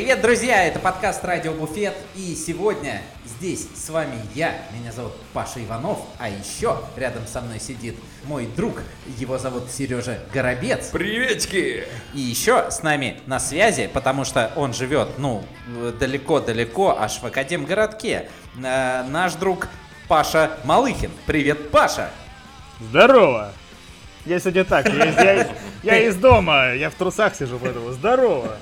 Привет, друзья! Это подкаст Радио Буфет. И сегодня здесь с вами я. Меня зовут Паша Иванов. А еще рядом со мной сидит мой друг. Его зовут Сережа Горобец. Приветики! И еще с нами на связи, потому что он живет, ну, далеко-далеко, аж в Академгородке. э, Наш друг Паша Малыхин. Привет, Паша! Здорово! Я сегодня так, я, из- я из- я из дома, я в трусах сижу, поэтому здорово!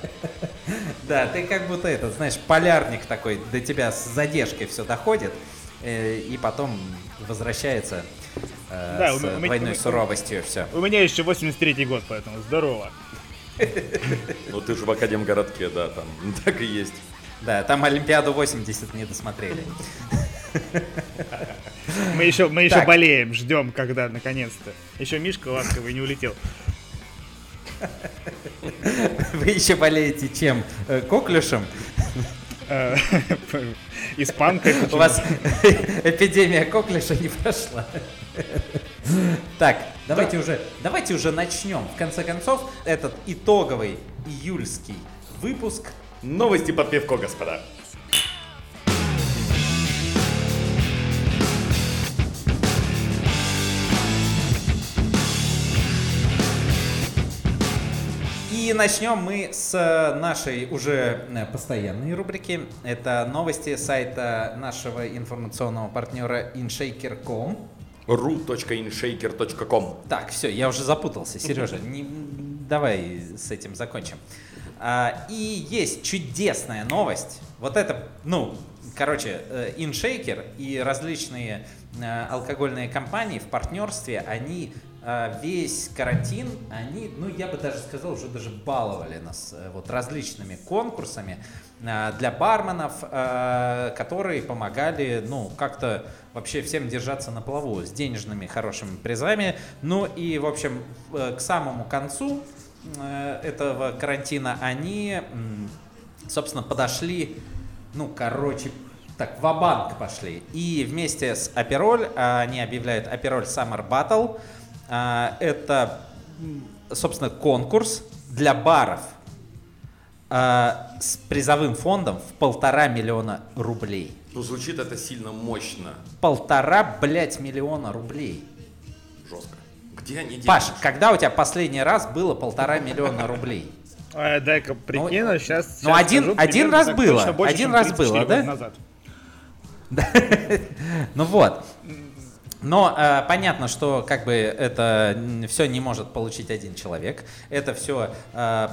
Да, ты как будто этот, знаешь, полярник такой, до тебя с задержкой все доходит, э, и потом возвращается э, Да, с у двойной у суровостью все. У меня еще 83-й год, поэтому здорово. Ну ты же в Академгородке, да, там так и есть. Да, там Олимпиаду 80 не досмотрели. Мы еще, мы еще Так. болеем, ждем, когда наконец-то. Еще Мишка ласковый не улетел. Вы еще болеете чем? Э, Коклюшем? Э, Испанкой У вас эпидемия коклюша не прошла. Так, давайте уже, давайте уже начнем. В конце концов, этот итоговый июльский выпуск Новости под пивко, господа. И начнем мы с э, нашей уже э, постоянной рубрики. Это новости сайта нашего информационного партнера InShaker.com. ru.inshaker.com Так, все, я уже запутался, Сережа. Не, давай с этим закончим. А, и есть чудесная новость. Вот это, ну, короче, э, InShaker и различные алкогольные компании в партнерстве, они весь карантин, они, ну, я бы даже сказал, уже даже баловали нас э, вот различными конкурсами э, для барменов, э, которые помогали, ну, как-то вообще всем держаться на плаву с денежными хорошими призами. Ну и, в общем, э, к самому концу э, этого карантина они, собственно, подошли, ну, короче, так, в банк пошли. И вместе с Апероль а, они объявляют Апероль Summer Battle. А, Это, собственно, конкурс для баров а, с призовым фондом в полтора миллиона рублей. Ну звучит это сильно мощно, Полтора, блядь, миллиона рублей. жестко. Где они Паш, деньги? когда у тебя последний раз было полтора миллиона рублей? А, дай-ка прикину, сейчас... ну, один- один раз было, один раз было, да? Назад. Ну вот. Но э, понятно, что как бы это все не может получить один человек. Это все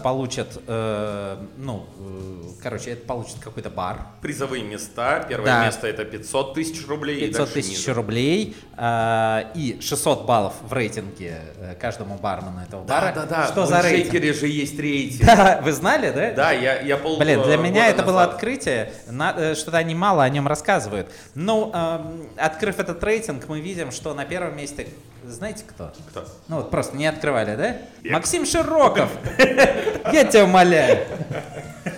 получит, э, ну, э, короче, это получит какой-то бар. Призовые места. Первое Да. место это 500 тысяч рублей. и 500 дальше тысяч ниже. рублей э, и 600 баллов в рейтинге э, каждому бармену этого бара. Да, да, да. Что в за рейтинг? Шейкере же есть рейтинг. Да, вы знали, да? Да, я, я пол Блин, для э, меня это было назад- открытие, на- э, что-то они мало о нем рассказывают. Ну, эм, открыв этот рейтинг, мы видим, что на первом месте, знаете кто? Кто? Ну вот просто не открывали, да? Максим Широков! Я тебя умоляю.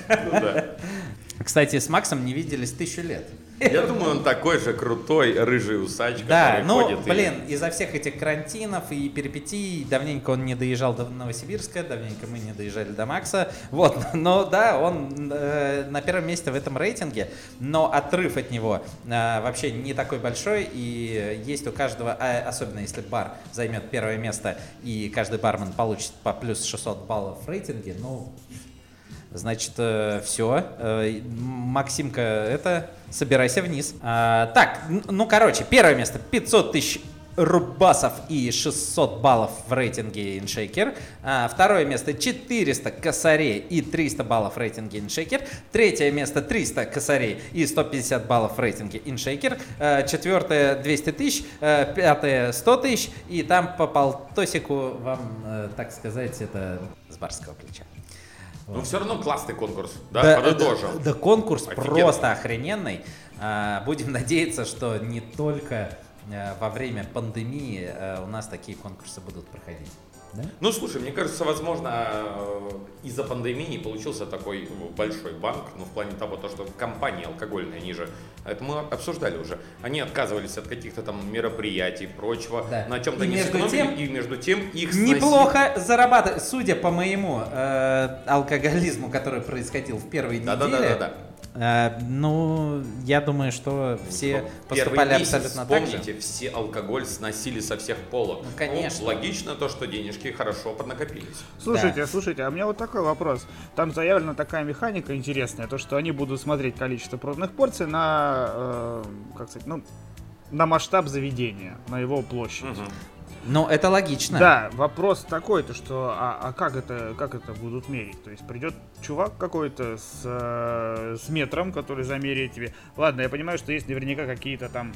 Ну. Кстати, с Максом не виделись тысячу лет. Я думаю, он такой же крутой рыжий усач, Да, который ну, ходит и- блин, из-за всех этих карантинов и перипетий, давненько он не доезжал до Новосибирска, давненько мы не доезжали до Макса. Вот, но да, он э, на первом месте в этом рейтинге, но отрыв от него э, вообще не такой большой, и есть у каждого, а особенно если бар займет первое место, и каждый бармен получит по плюс 600 баллов в рейтинге, ну, Значит, все. Максимка, это собирайся вниз. А, так, ну, короче, первое место 500 тысяч рубасов и 600 баллов в рейтинге InShaker. А, второе место 400 косарей и 300 баллов в рейтинге InShaker. Третье место 300 косарей и 150 баллов в рейтинге InShaker. А, четвертое 200 тысяч. А, пятое 100 тысяч. И там по полтосику вам, э, так сказать, это с барского плеча. Ну все равно классный конкурс, да, подытожим. да, да, конкурс Офигенно. просто охрененный. А, Будем надеяться, что не только э, во время пандемии э, у нас такие конкурсы будут проходить. Да? Ну, слушай, мне кажется, возможно, э, из-за пандемии получился такой большой банк, ну, в плане того, то, что компании алкогольные, они же, это мы обсуждали уже, они отказывались от каких-то там мероприятий, прочего, Да. на чем-то И не между сэкономили, тем- и между тем их сносили. Неплохо зарабатывать, судя по моему э, алкоголизму, который происходил в первой неделе. Да-да-да-да. Э, ну, я думаю, что все Первый поступали месяц, абсолютно так же. Вспомните, все алкоголь сносили со всех полок. Ну, конечно. логично то, что денежки хорошо поднакопились. Слушайте, Да. слушайте, а у меня вот такой вопрос. Там заявлена такая механика интересная, то что они будут смотреть количество проданных порций на, э, как сказать, ну, на масштаб заведения, на его площадь. Мгм. Ну, это логично. Да, вопрос такой, то что, а, а как это, как это будут мерить? То есть придет чувак какой-то с, э, с метром, который замеряет тебе. Ладно, я понимаю, что есть наверняка какие-то там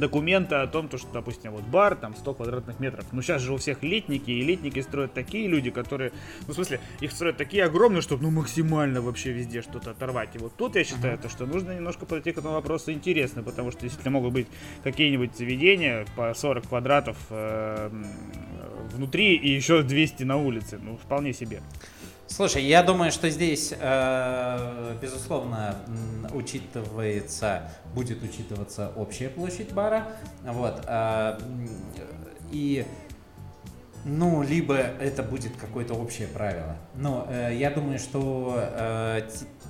документы о том, то, что, допустим, вот бар, там 100 квадратных метров. Но сейчас же у всех летники, и летники строят такие люди, которые, ну, в смысле, их строят такие огромные, чтобы, ну, максимально вообще везде что-то оторвать. И вот тут я считаю, то, что нужно немножко подойти к этому вопросу интересно, потому что действительно могут быть какие-нибудь заведения по 40 квадратов э, внутри и еще 200 на улице. Ну, вполне себе. Слушай, я думаю, что здесь, э, безусловно, учитывается, будет учитываться общая площадь бара, вот, м, и, ну, либо это будет какое-то общее правило. Но э, я думаю, что э,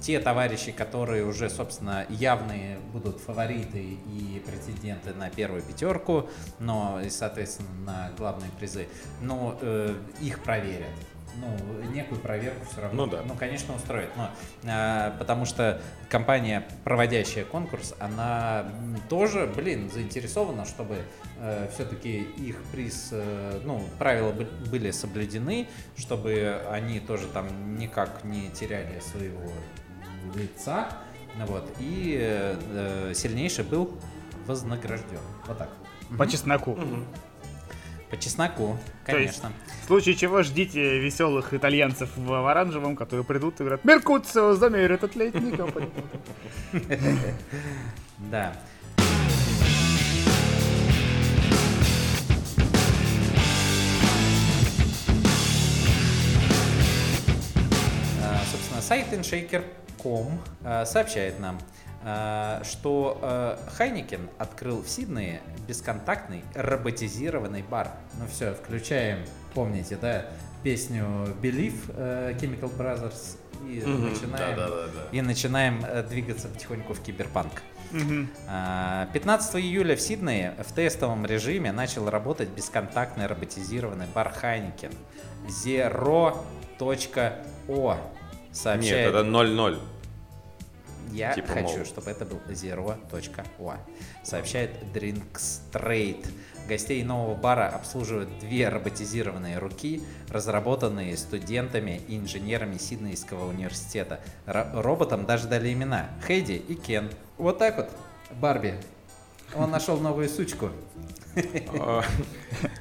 те товарищи, которые уже, собственно, явные будут фавориты и претенденты на первую пятерку, но и, соответственно, на главные призы, ну, э, их проверят ну, некую проверку все равно, Ну да. ну, конечно, устроит, но, а, потому что компания, проводящая конкурс, она тоже, блин, заинтересована, чтобы все-таки их приз, э, ну, правила бы- были соблюдены, чтобы они тоже там никак не теряли своего лица, ну вот, и э, э, сильнейший был вознагражден. Вот так. По чесноку. По чесноку, То есть- конечно. В случае чего ждите веселых итальянцев в оранжевом, которые придут и говорят «Меркуцио замерит атлетников». Да. А, Собственно, сайт inshaker.com а, сообщает нам, а, что Heineken открыл в Сиднее бесконтактный роботизированный бар. Ну все, включаем, помните, да, песню Believe э, Chemical Brothers и Мгм. начинаем Да-да-да-да. и начинаем э, двигаться потихоньку в киберпанк. А, 15 июля в Сиднее в тестовом режиме начал работать бесконтактный роботизированный бар Heineken Zero.o. Нет, Сообщает, это 0-0. я типа, хочу, мол. чтобы это был Zero.o. Сообщает Drinks Trade. Гостей нового бара обслуживают две роботизированные руки, разработанные студентами и инженерами Сиднейского университета. Ро- роботам даже дали имена Хейди и Кен. Вот так вот, Барби. Он нашел новую сучку. А,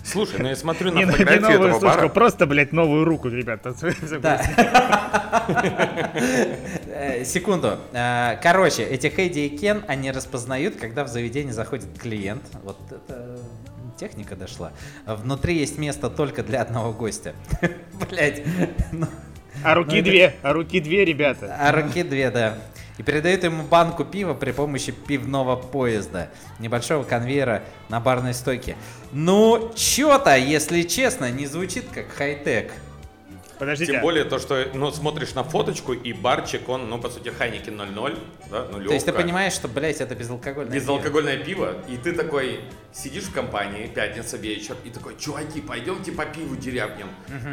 Слушай, ну я смотрю на не фотографии новую этого сучку, бара. просто, блядь, новую руку, ребята. Э, Секунду. Э, Короче, эти Хейди и Кен, они распознают, когда в заведение заходит клиент. Вот это техника дошла. Внутри есть место только для одного гостя. Блять. А руки две, а руки две, ребята. А руки две, да. И передают ему банку пива при помощи пивного поезда. Небольшого конвейера на барной стойке. Ну, чё-то, если честно, не звучит как хай-тек. Подождите. Тем более то, что ну, смотришь на фоточку, и барчик, он, ну, по сути, Хайники 0-0, да, ну, То есть ты понимаешь, что, блядь, это безалкогольное пиво. Безалкогольное пиво, и ты такой сидишь в компании, пятница вечер, и такой, чуваки, пойдемте по пиву дерябнем.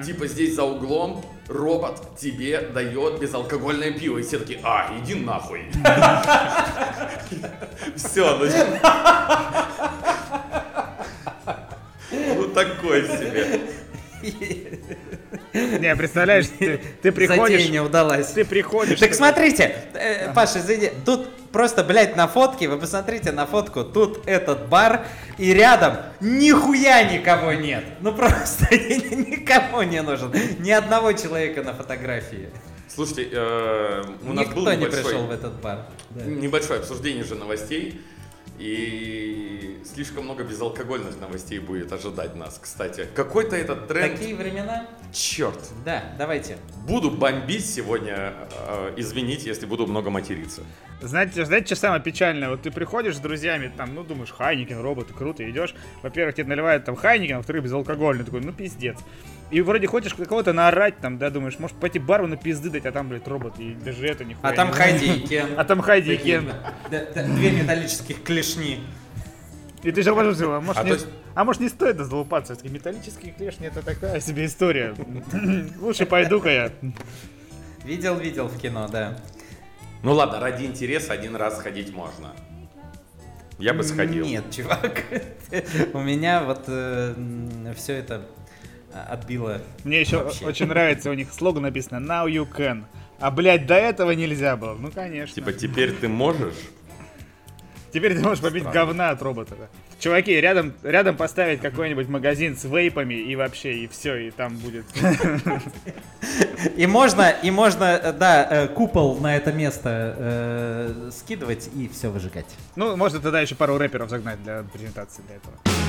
Типа здесь за углом робот тебе дает безалкогольное пиво. И все такие, а, иди нахуй. Все, ну... Ну такой себе. Не, представляешь, ты, ты приходишь, Затея не удалась. ты приходишь. Так смотрите, э, Паша, извини, тут просто, блядь, на фотке, вы посмотрите на фотку, тут этот бар, и рядом нихуя никого нет. Ну просто никому не нужен. Ни одного человека на фотографии. Слушайте, э, у нас был Никто не небольшой- пришел в этот бар. Да. Небольшое обсуждение же новостей. И слишком много безалкогольных новостей будет ожидать нас, кстати. Какой-то этот тренд... Такие времена? Черт. Да, давайте. Буду бомбить сегодня, э, извините, если буду много материться. Знаете, знаете, что самое печальное? Вот ты приходишь с друзьями, там, ну, думаешь, Heineken, роботы, круто, идешь. Во-первых, тебе наливают там Heineken, а во-вторых, безалкогольный. Такой, ну, пиздец. И вроде хочешь кого-то наорать, там, да, думаешь, может пойти бармену пизды дать, а там, блядь, робот, и даже это. А там не- Хайди и Кен. А там Хайди и Такие, Кен. да, да, Две металлических клешни. И ты же подумал, а может, А не, то есть- а может не стоит залупаться? Такие металлические клешни, это такая себе история. Лучше пойду-ка я. Видел, видел в кино, да. Ну ладно, ради интереса один раз сходить можно. Я бы сходил. Нет, чувак. У меня вот все это а, отбило. Мне еще Вообще. очень нравится, у них слоган написано Now you can. А, блядь, до этого нельзя было. Ну, конечно. Типа теперь ты можешь? Теперь ты можешь побить говна от робота. да. Чуваки, рядом, рядом поставить какой-нибудь магазин с вейпами и вообще, и все, и там будет. И можно, и можно, э, да, э, купол на это место э, скидывать и все выжигать. Ну, можно тогда еще пару рэперов загнать для презентации для этого.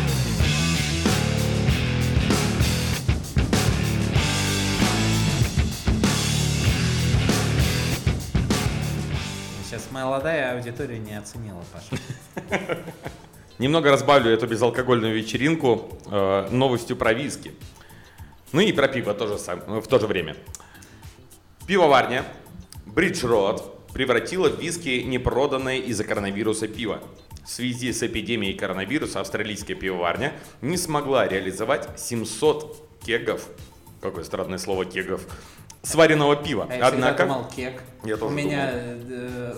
Молодая аудитория не оценила, Паша. Немного разбавлю эту безалкогольную вечеринку э, новостью про виски. Ну и про пиво тоже сам, э, в то же время. Пивоварня Бридж Род превратила в виски непроданное из-за коронавируса пиво. В связи с эпидемией коронавируса австралийская пивоварня не смогла реализовать 700 кегов, какое странное слово кегов, сваренного пива. А я Однако... думал кек. Я тоже У меня, э,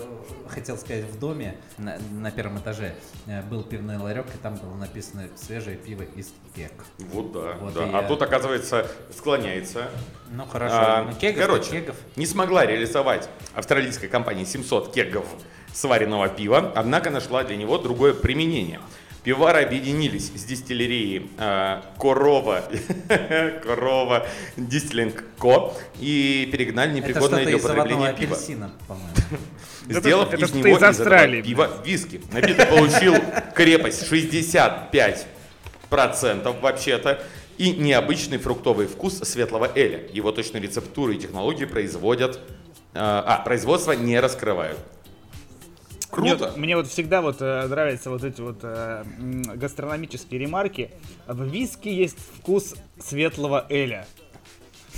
хотел сказать, в доме на, на первом этаже э, был пивной ларек, и там было написано свежее пиво из кек. Вот да, Вот да. А я- тут, оказывается, склоняется Ну хорошо, А, кегов, короче, кегов. не смогла реализовать австралийская компания 700 кегов сваренного пива, однако нашла для него другое применение. Пивары объединились с дистиллерией э, Корова, Корова Дистиллинг Ко и перегнали непригодное для употребления пива, апельсина, сделав это из него из Австралии. пива виски. Напиток получил крепость 65% вообще-то и необычный фруктовый вкус светлого эля. Его точную рецептуру и технологии производят, э, а, производство не раскрывают. Круто. Мне, мне вот всегда вот э, нравятся вот эти вот э, гастрономические ремарки. В виске есть вкус светлого эля.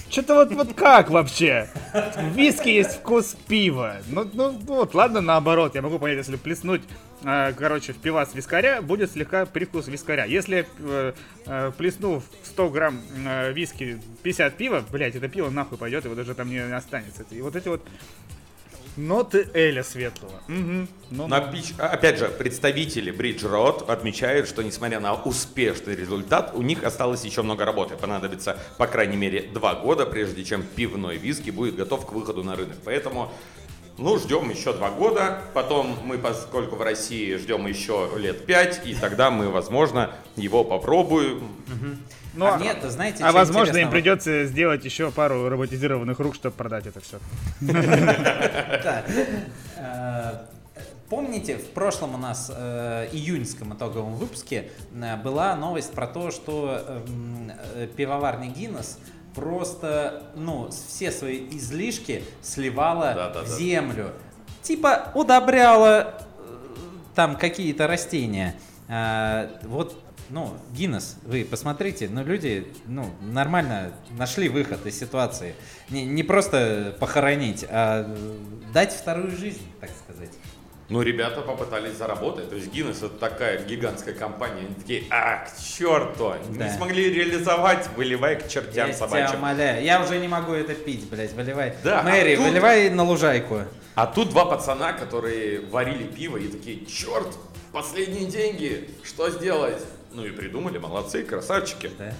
Что-то вот, вот как вообще? В виске есть вкус пива. Ну, ну, ну вот, ладно, наоборот. Я могу понять, если плеснуть, э, короче, в пивас вискаря, будет слегка привкус вискаря. Если э, э, плесну в 100 грамм э, виски 50 пива, блять, это пиво нахуй пойдет, его даже там не останется. И вот эти вот ноты эля светлого. Мгм. Ну, Но, опич- опять же, представители Bridge Road отмечают, что несмотря на успешный результат, у них осталось еще много работы. Понадобится, по крайней мере, два года, прежде чем пивной виски будет готов к выходу на рынок. Поэтому, ну, ждем еще два года. Потом мы, поскольку в России ждем еще лет пять, и тогда мы, возможно, его попробуем. Ну, а нет, знаете, а возможно, им придется сделать еще пару роботизированных рук, чтобы продать это все. Э, Помните, в прошлом у нас э, июньском итоговом выпуске э, была новость про то, что эм, э, пивоварня Гиннес просто, ну, все свои излишки сливала в землю. Типа удобряла э, там какие-то растения. А, вот, ну, Гиннес, вы посмотрите, ну, люди, ну, нормально нашли выход из ситуации. Не, не просто похоронить, а э, дать вторую жизнь, так сказать. Ну, ребята попытались заработать. То есть Guinness это такая гигантская компания. Они такие, а, к черту, Да. не смогли реализовать, выливай к чертям Я тебя собачьим. умоляю, я уже не могу это пить, блядь, выливай. Да, а Мэри, тут- выливай на лужайку. А тут два пацана, которые варили пиво и такие, черт, последние деньги, что сделать? Ну и придумали, молодцы, красавчики. Да.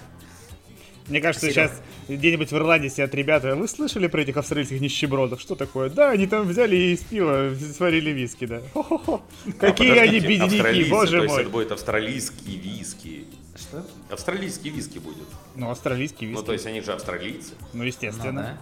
Мне кажется, Спасибо. сейчас где-нибудь в Ирландии сидят ребята. Вы слышали про этих австралийских нищебродов? Что такое? Да, они там взяли и из пива сварили виски, да. Хо-хо-хо. Какие А, они бедняки, австралийцы, боже То есть мой. это будет австралийский виски. Что? Австралийский виски будет. Ну, австралийский Ну, виски. то есть они же австралийцы. Ну, Ну, естественно. да.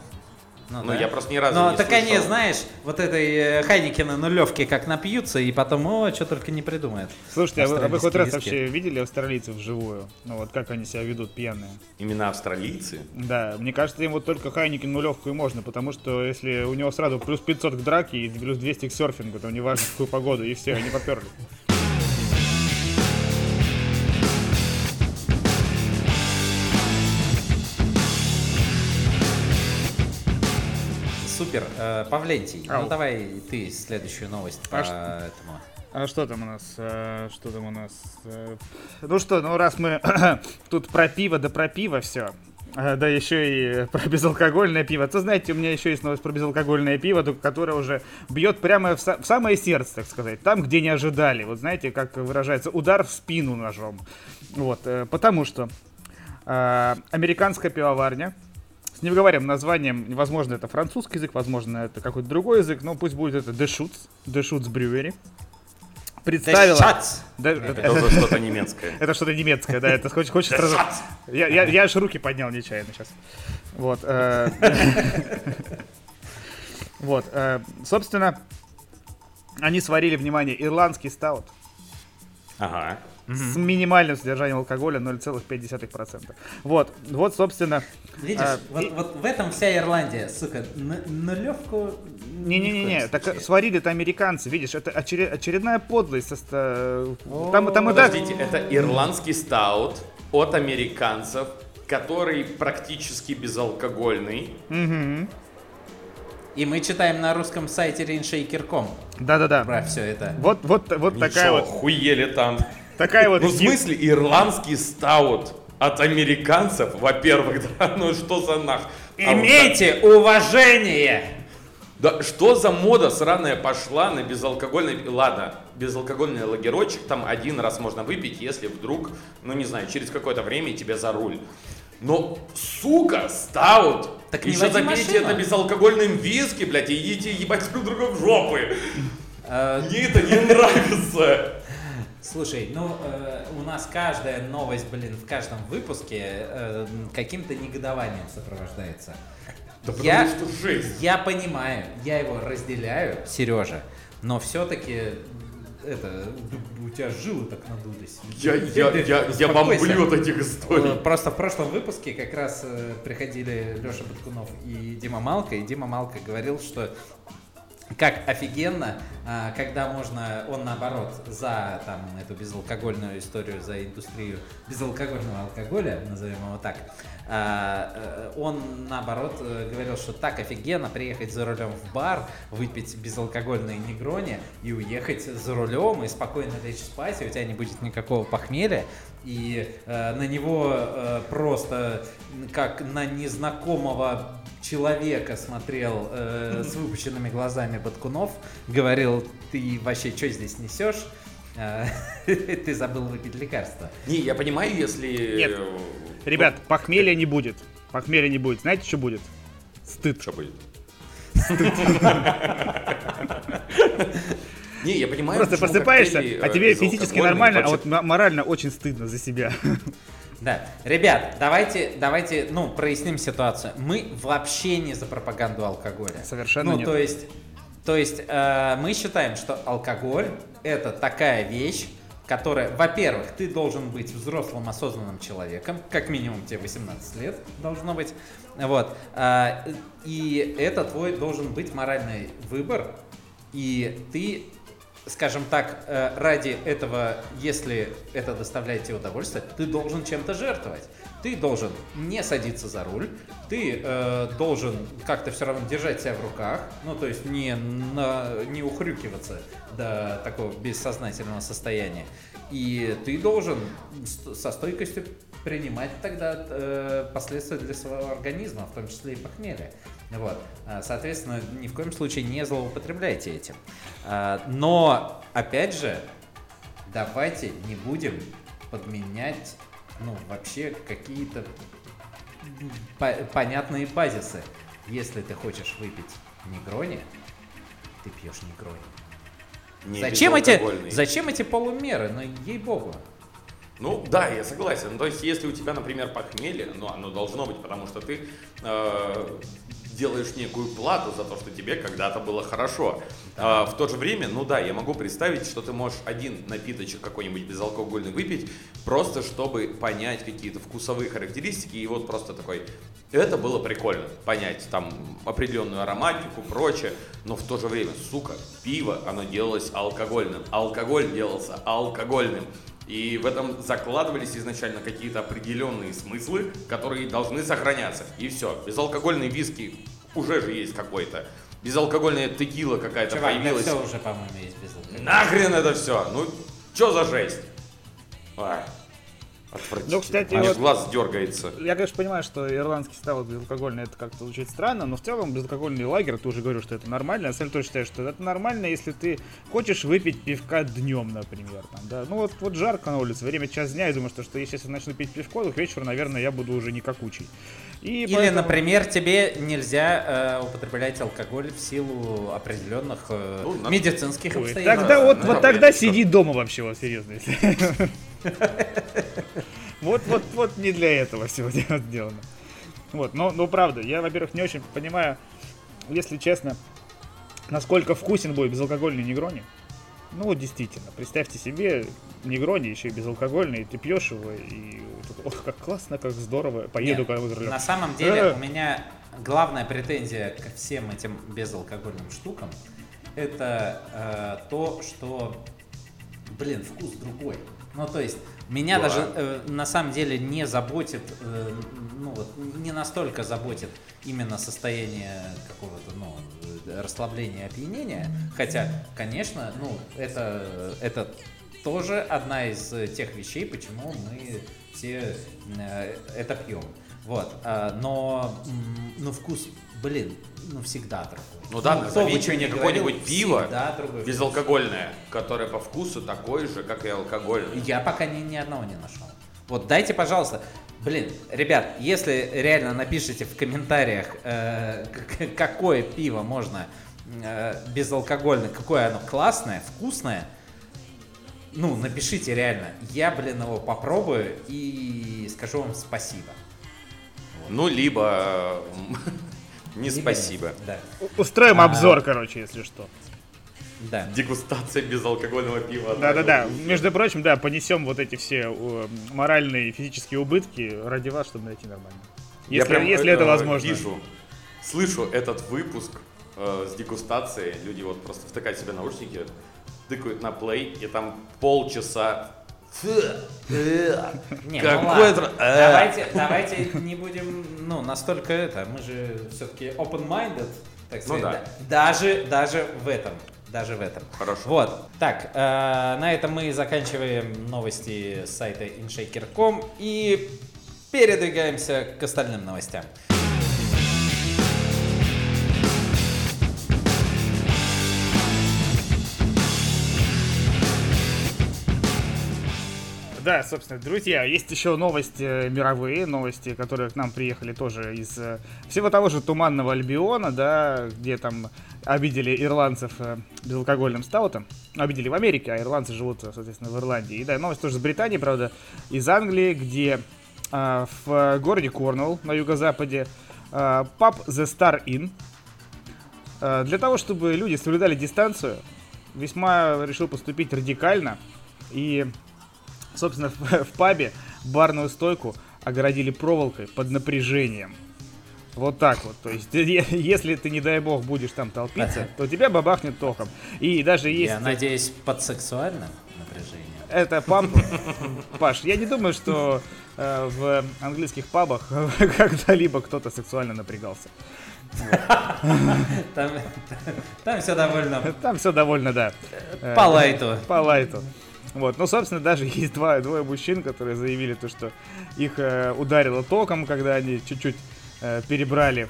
Ну, да. я просто ни разу Но не так они, слышал. знаешь, вот этой э, Хайникина нулевки как напьются, и потом, о, что только не придумают. Слушайте, а вы, а вы хоть раз вообще видели австралийцев вживую? Ну вот как они себя ведут пьяные? Именно австралийцы? Да, мне кажется, им вот только Хайникин нулевку и можно, потому что если у него сразу плюс 500 к драке и плюс 200 к серфингу, то неважно в какую погоду, и все, они поперли. Супер. Э, Павлентий, Ау. ну давай ты следующую новость по А ш- этому. А что там у нас? э, Что там у нас? Э, Ну что, ну раз мы тут про пиво, да про пиво все. Да еще и про безалкогольное пиво. То знаете, у меня еще есть новость про безалкогольное пиво, которое уже бьет прямо в, са- в самое сердце, так сказать. Там, где не ожидали. Вот знаете, как выражается, удар в спину ножом. Вот, потому что американская пивоварня с невыговоренным названием, возможно, это французский язык, возможно, это какой-то другой язык, но пусть будет это Deschutes, Deschutes Brewery, представила... Да, Это это, уже что-то немецкое. это что-то немецкое, да, это хочешь, хочешь сразу... Я, я, я аж руки поднял нечаянно сейчас. Вот. э, Вот, э, собственно, они сварили, внимание, ирландский стаут Ага. С минимальным содержанием алкоголя 0,5%. Вот, вот, собственно... Видишь, а, вот, и- вот в этом вся Ирландия, сука, нулевку... Не-не-не, так случае. сварили это американцы, видишь, это очере- очередная подлость. со ста- Там, там и так... Подождите, это ирландский стаут от американцев, который практически безалкогольный. Мгм. И мы читаем на русском сайте RainShaker.com Да-да-да. про все это. Вот, вот, вот такая Ничего, вот, хуели там. Такая вот... Ну, в смысле, ирландский стаут от американцев, во-первых, да, ну что за нах... Имейте уважение! Да что за мода сраная пошла на безалкогольный... Ладно, безалкогольный лагерочек там один раз можно выпить, если вдруг, ну не знаю, через какое-то время тебе за руль. Но, сука, стаут! Так не Еще машину. это безалкогольным виски, блядь, и идите ебать друг друга в жопы. Э, Мне это не нравится. Слушай, ну э, у нас каждая новость, блин, в каждом выпуске э, каким-то негодованием сопровождается. Да потому Я- что жесть. Я понимаю, я его разделяю, Сережа, но все-таки это у тебя жилы так надулись. Я, я, Ты- я, я бомблю от этих Э, историй. Просто в прошлом выпуске как раз э, приходили Леша Баткунов и Дима Малка, и Дима Малка говорил, что как офигенно, а, когда можно, он наоборот, за там эту безалкогольную историю, за индустрию безалкогольного алкоголя, назовем его так, а, э, он наоборот э, говорил, что так офигенно приехать за рулем в бар, выпить безалкогольные негрони и уехать за рулем и спокойно лечь спать, и у тебя не будет никакого похмелья, и э, на него просто как на незнакомого человека смотрел э, с выпущенными глазами Баткунов, говорил, ты вообще что здесь несешь? Э, Ты забыл выпить лекарство. Не, я понимаю, если... Нет. э, Ребят, похмелья не будет. Похмелья не будет. Знаете, что будет? Стыд. Что будет? Не, я понимаю, Просто просыпаешься, коктейли, а э, тебе физически нормально, а вот морально очень стыдно за себя. Да, ребят, давайте, давайте, ну, проясним ситуацию. Мы вообще не за пропаганду алкоголя. Совершенно ну, нет. то есть, то есть э, мы считаем, что алкоголь это такая вещь, которая, во-первых, ты должен быть взрослым, осознанным человеком, как минимум тебе 18 лет должно быть, вот, А, и это твой должен быть моральный выбор, и ты скажем так, э, ради этого, если это доставляет тебе удовольствие, ты должен чем-то жертвовать. Ты должен не садиться за руль, ты э, должен как-то все равно держать себя в руках, ну то есть не, на- не ухрюкиваться до такого бессознательного состояния. И ты должен со стойкостью принимать тогда э, последствия для своего организма, в том числе и похмелье. Вот. А, Соответственно, ни в коем случае не злоупотребляйте этим. А, Но, опять же, давайте не будем подменять, ну, вообще какие-то по- понятные базисы. Если ты хочешь выпить негрони, ты пьешь негрони. Не Зачем эти, зачем эти полумеры? Ну, ей-богу. Ну да, я согласен. То есть, если у тебя, например, похмелье, ну оно должно быть, потому что ты э, сделаешь некую плату за то, что тебе когда-то было хорошо. А, в то же время, ну да, я могу представить, что ты можешь один напиточек какой-нибудь безалкогольный выпить, просто чтобы понять какие-то вкусовые характеристики, и вот просто такой, это было прикольно, понять там определенную ароматику, прочее, но в то же время, сука, пиво, оно делалось алкогольным, алкоголь делался алкогольным. И в этом закладывались изначально какие-то определенные смыслы, которые должны сохраняться. И все. Безалкогольные виски уже же есть какой-то. Безалкогольная текила какая-то Чувак, появилась. да все уже, по-моему, есть безалкогольное. Нахрен это все? Ну, что за жесть? А, отвратительно. Ну, кстати, Аж вот- глаз дергается. Я, конечно, понимаю, что ирландский стаут безалкогольный, это как-то звучит странно, но в целом безалкогольный лагерь, ты уже говорил, что это нормально. Сам тоже считаю, что это нормально, если ты хочешь выпить пивка днем, например. Там, да? Ну вот, вот жарко на улице, время час дня, я думаю, что, что если я начну пить пивко, то к вечеру, наверное, я буду уже не какучий. И Или, поэтому- например, тебе нельзя э, употреблять алкоголь в силу определенных э, Ну, на- медицинских Ой, обстоятельств. тогда вот, ну, вот да, тогда блядь, сиди дома вообще, вот серьезно. если- Вот, вот, вот не для этого все сделано. Вот, но, ну правда, я, во-первых, не очень понимаю, если честно, насколько вкусен будет безалкогольный негрони. Ну вот действительно, представьте себе негрони еще и безалкогольный, ты пьешь его, и вот, ох, как классно, как здорово, поеду Нет, за рулем. На самом деле Э. у меня главная претензия ко всем этим безалкогольным штукам это э, то, что, блин, вкус другой. Ну, то есть, меня Да. даже э, на самом деле не заботит, э, ну вот, не настолько заботит именно состояние какого-то, ну, э, расслабления, опьянения. Хотя, конечно, ну, это, это тоже одна из э, тех вещей, почему мы все э, это пьем. Вот, а, но, м, ну, вкус, блин, ну, всегда другой. Ну да, бы назовите мне какое-нибудь пиво безалкогольное, которое по вкусу такое же, как и алкогольное. Я пока ни, ни одного не нашел. Вот дайте, пожалуйста, блин, ребят, если реально напишите в комментариях, э, какое пиво можно э, безалкогольное, какое оно классное, вкусное, ну, напишите реально. Я, блин, его попробую и скажу вам спасибо. Ну, либо не спасибо. Да, Устроим А. обзор, короче, если что. да. Дегустация безалкогольного пива. Да-да-да. Между прочим, да, понесем вот эти все моральные и физические убытки ради вас, чтобы найти нормально. Я Если, прям, если э, это э, возможно. Вижу, слышу этот выпуск э, с дегустацией. Люди вот просто втыкают себе наушники, тыкают на плей, и там полчаса. Э, Не, Какой ну ладно. это- э. Давайте, давайте не будем, ну, настолько это. Мы же все-таки open-minded, так Ну сказать. да. да. Даже, даже в этом. Даже в этом. Хорошо. Вот. Так, э, на этом мы заканчиваем новости с сайта inshaker.com и передвигаемся к остальным новостям. Да, собственно, друзья, есть еще новости э, мировые, новости, которые к нам приехали тоже из э, всего того же Туманного Альбиона, да, где там обидели ирландцев э, безалкогольным стаутом. Обидели в Америке, а ирландцы живут, соответственно, в Ирландии. И да, новость тоже из Британии, правда, из Англии, где э, в городе Корнуолл на юго-западе э, паб The Star Inn э, для того, чтобы люди соблюдали дистанцию, весьма решил поступить радикально и Собственно, в, в пабе барную стойку огородили проволокой под напряжением. Вот так вот. То есть, если ты, не дай бог, будешь там толпиться, то тебя бабахнет током. И даже есть... Я надеюсь, под сексуальным напряжением. Это паб... Паш, я не думаю, что э, в английских пабах когда-либо кто-то сексуально напрягался. Там, там все довольно Там все довольно, да. э, по лайту. По лайту. Вот, ну, собственно, даже есть два, двое мужчин, которые заявили то, что их э, ударило током, когда они чуть-чуть э, перебрали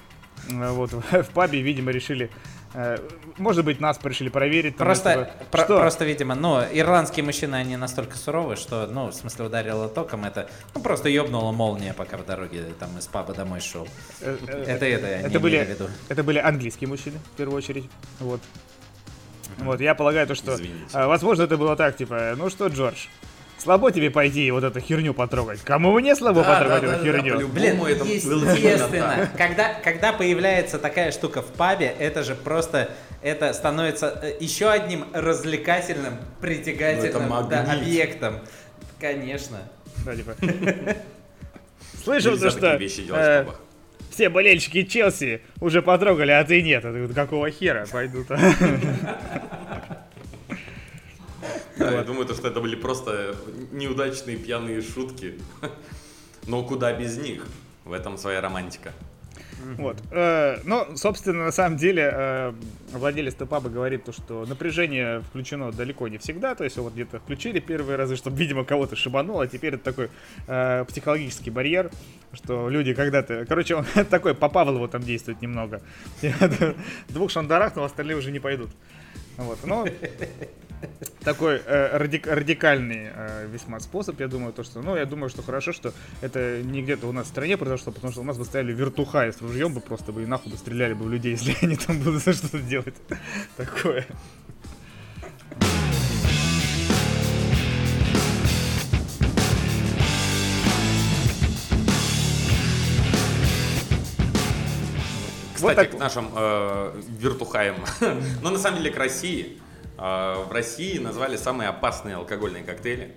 э, вот в, пабе, видимо, решили, э, может быть, нас решили проверить. Просто, этого. про- Что? просто, видимо, ну, ирландские мужчины, они настолько суровы, что, ну, в смысле, ударило током, это, ну, просто ёбнула молния, пока в дороге там из паба домой шел. Э, э, Это это я не это были, имею в виду. это были английские мужчины, в первую очередь. Вот. Вот, я полагаю, то, что, Извините. а, возможно, это было так, типа, ну что, Джордж, слабо тебе пойти вот эту херню потрогать. Кому мне слабо Да, потрогать да, эту да, херню? да, Блин, это естественно. Когда, когда появляется такая штука в пабе, это же просто, это становится э, еще одним развлекательным, притягательным Ну, да, объектом. Конечно. Да, типа. Слышал, что вещи делать э, в пабах. Все болельщики Челси уже потрогали, а ты нет. А ты какого хера пойдут? Да, я думаю, то, что это были просто неудачные пьяные шутки. Но куда без них? В этом своя романтика. Вот. Э, Ну, собственно, на самом деле, э, владелец паба говорит, то, что напряжение включено далеко не всегда. То есть, вот где-то включили первые разы, чтобы, видимо, кого-то шибануло. А теперь это такой э, психологический барьер, что люди когда-то... Короче, он такой, по Павлову там действует немного. Двух шандарахнул, остальные уже не пойдут. Вот. Но такой э, радик- радикальный э, весьма способ, я думаю, то, что, ну, я думаю, что хорошо, что это не где-то у нас в стране произошло, потому что у нас бы стояли вертухаи с ружьем бы просто бы и нахуй бы стреляли бы в людей, если они там будут за что-то делать такое. Кстати, так- к нашим э, вертухаям. Но на самом деле к России. Э, в России назвали самые опасные алкогольные коктейли.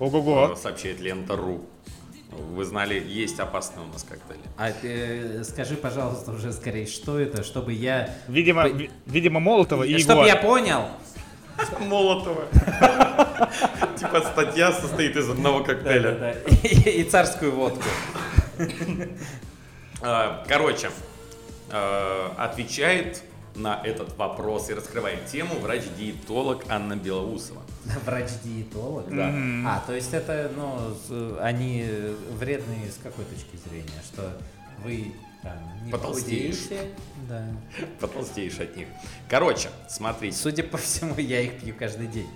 Ого-го. Э, Сообщает Лента.ру. Вы знали, есть опасные у нас коктейли. А ты скажи, пожалуйста, уже скорее, что это, чтобы я... Видимо, ви- видимо, Молотова и Чтобы я понял. Молотова. Типа статья состоит из одного коктейля. И царскую водку. Э, Короче, э, отвечает на этот вопрос и раскрывает тему врач-диетолог Анна Белоусова. Врач-диетолог? Да. А, то есть это, ну, они вредные с какой точки зрения? Что вы там не Потолстеешь. похудеете? Да. Потолстеешь от них. Короче, смотрите. Судя по всему, я их пью каждый день.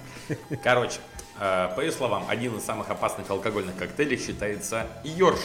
Короче, э, по ее словам, один из самых опасных алкогольных коктейлей считается Йорш,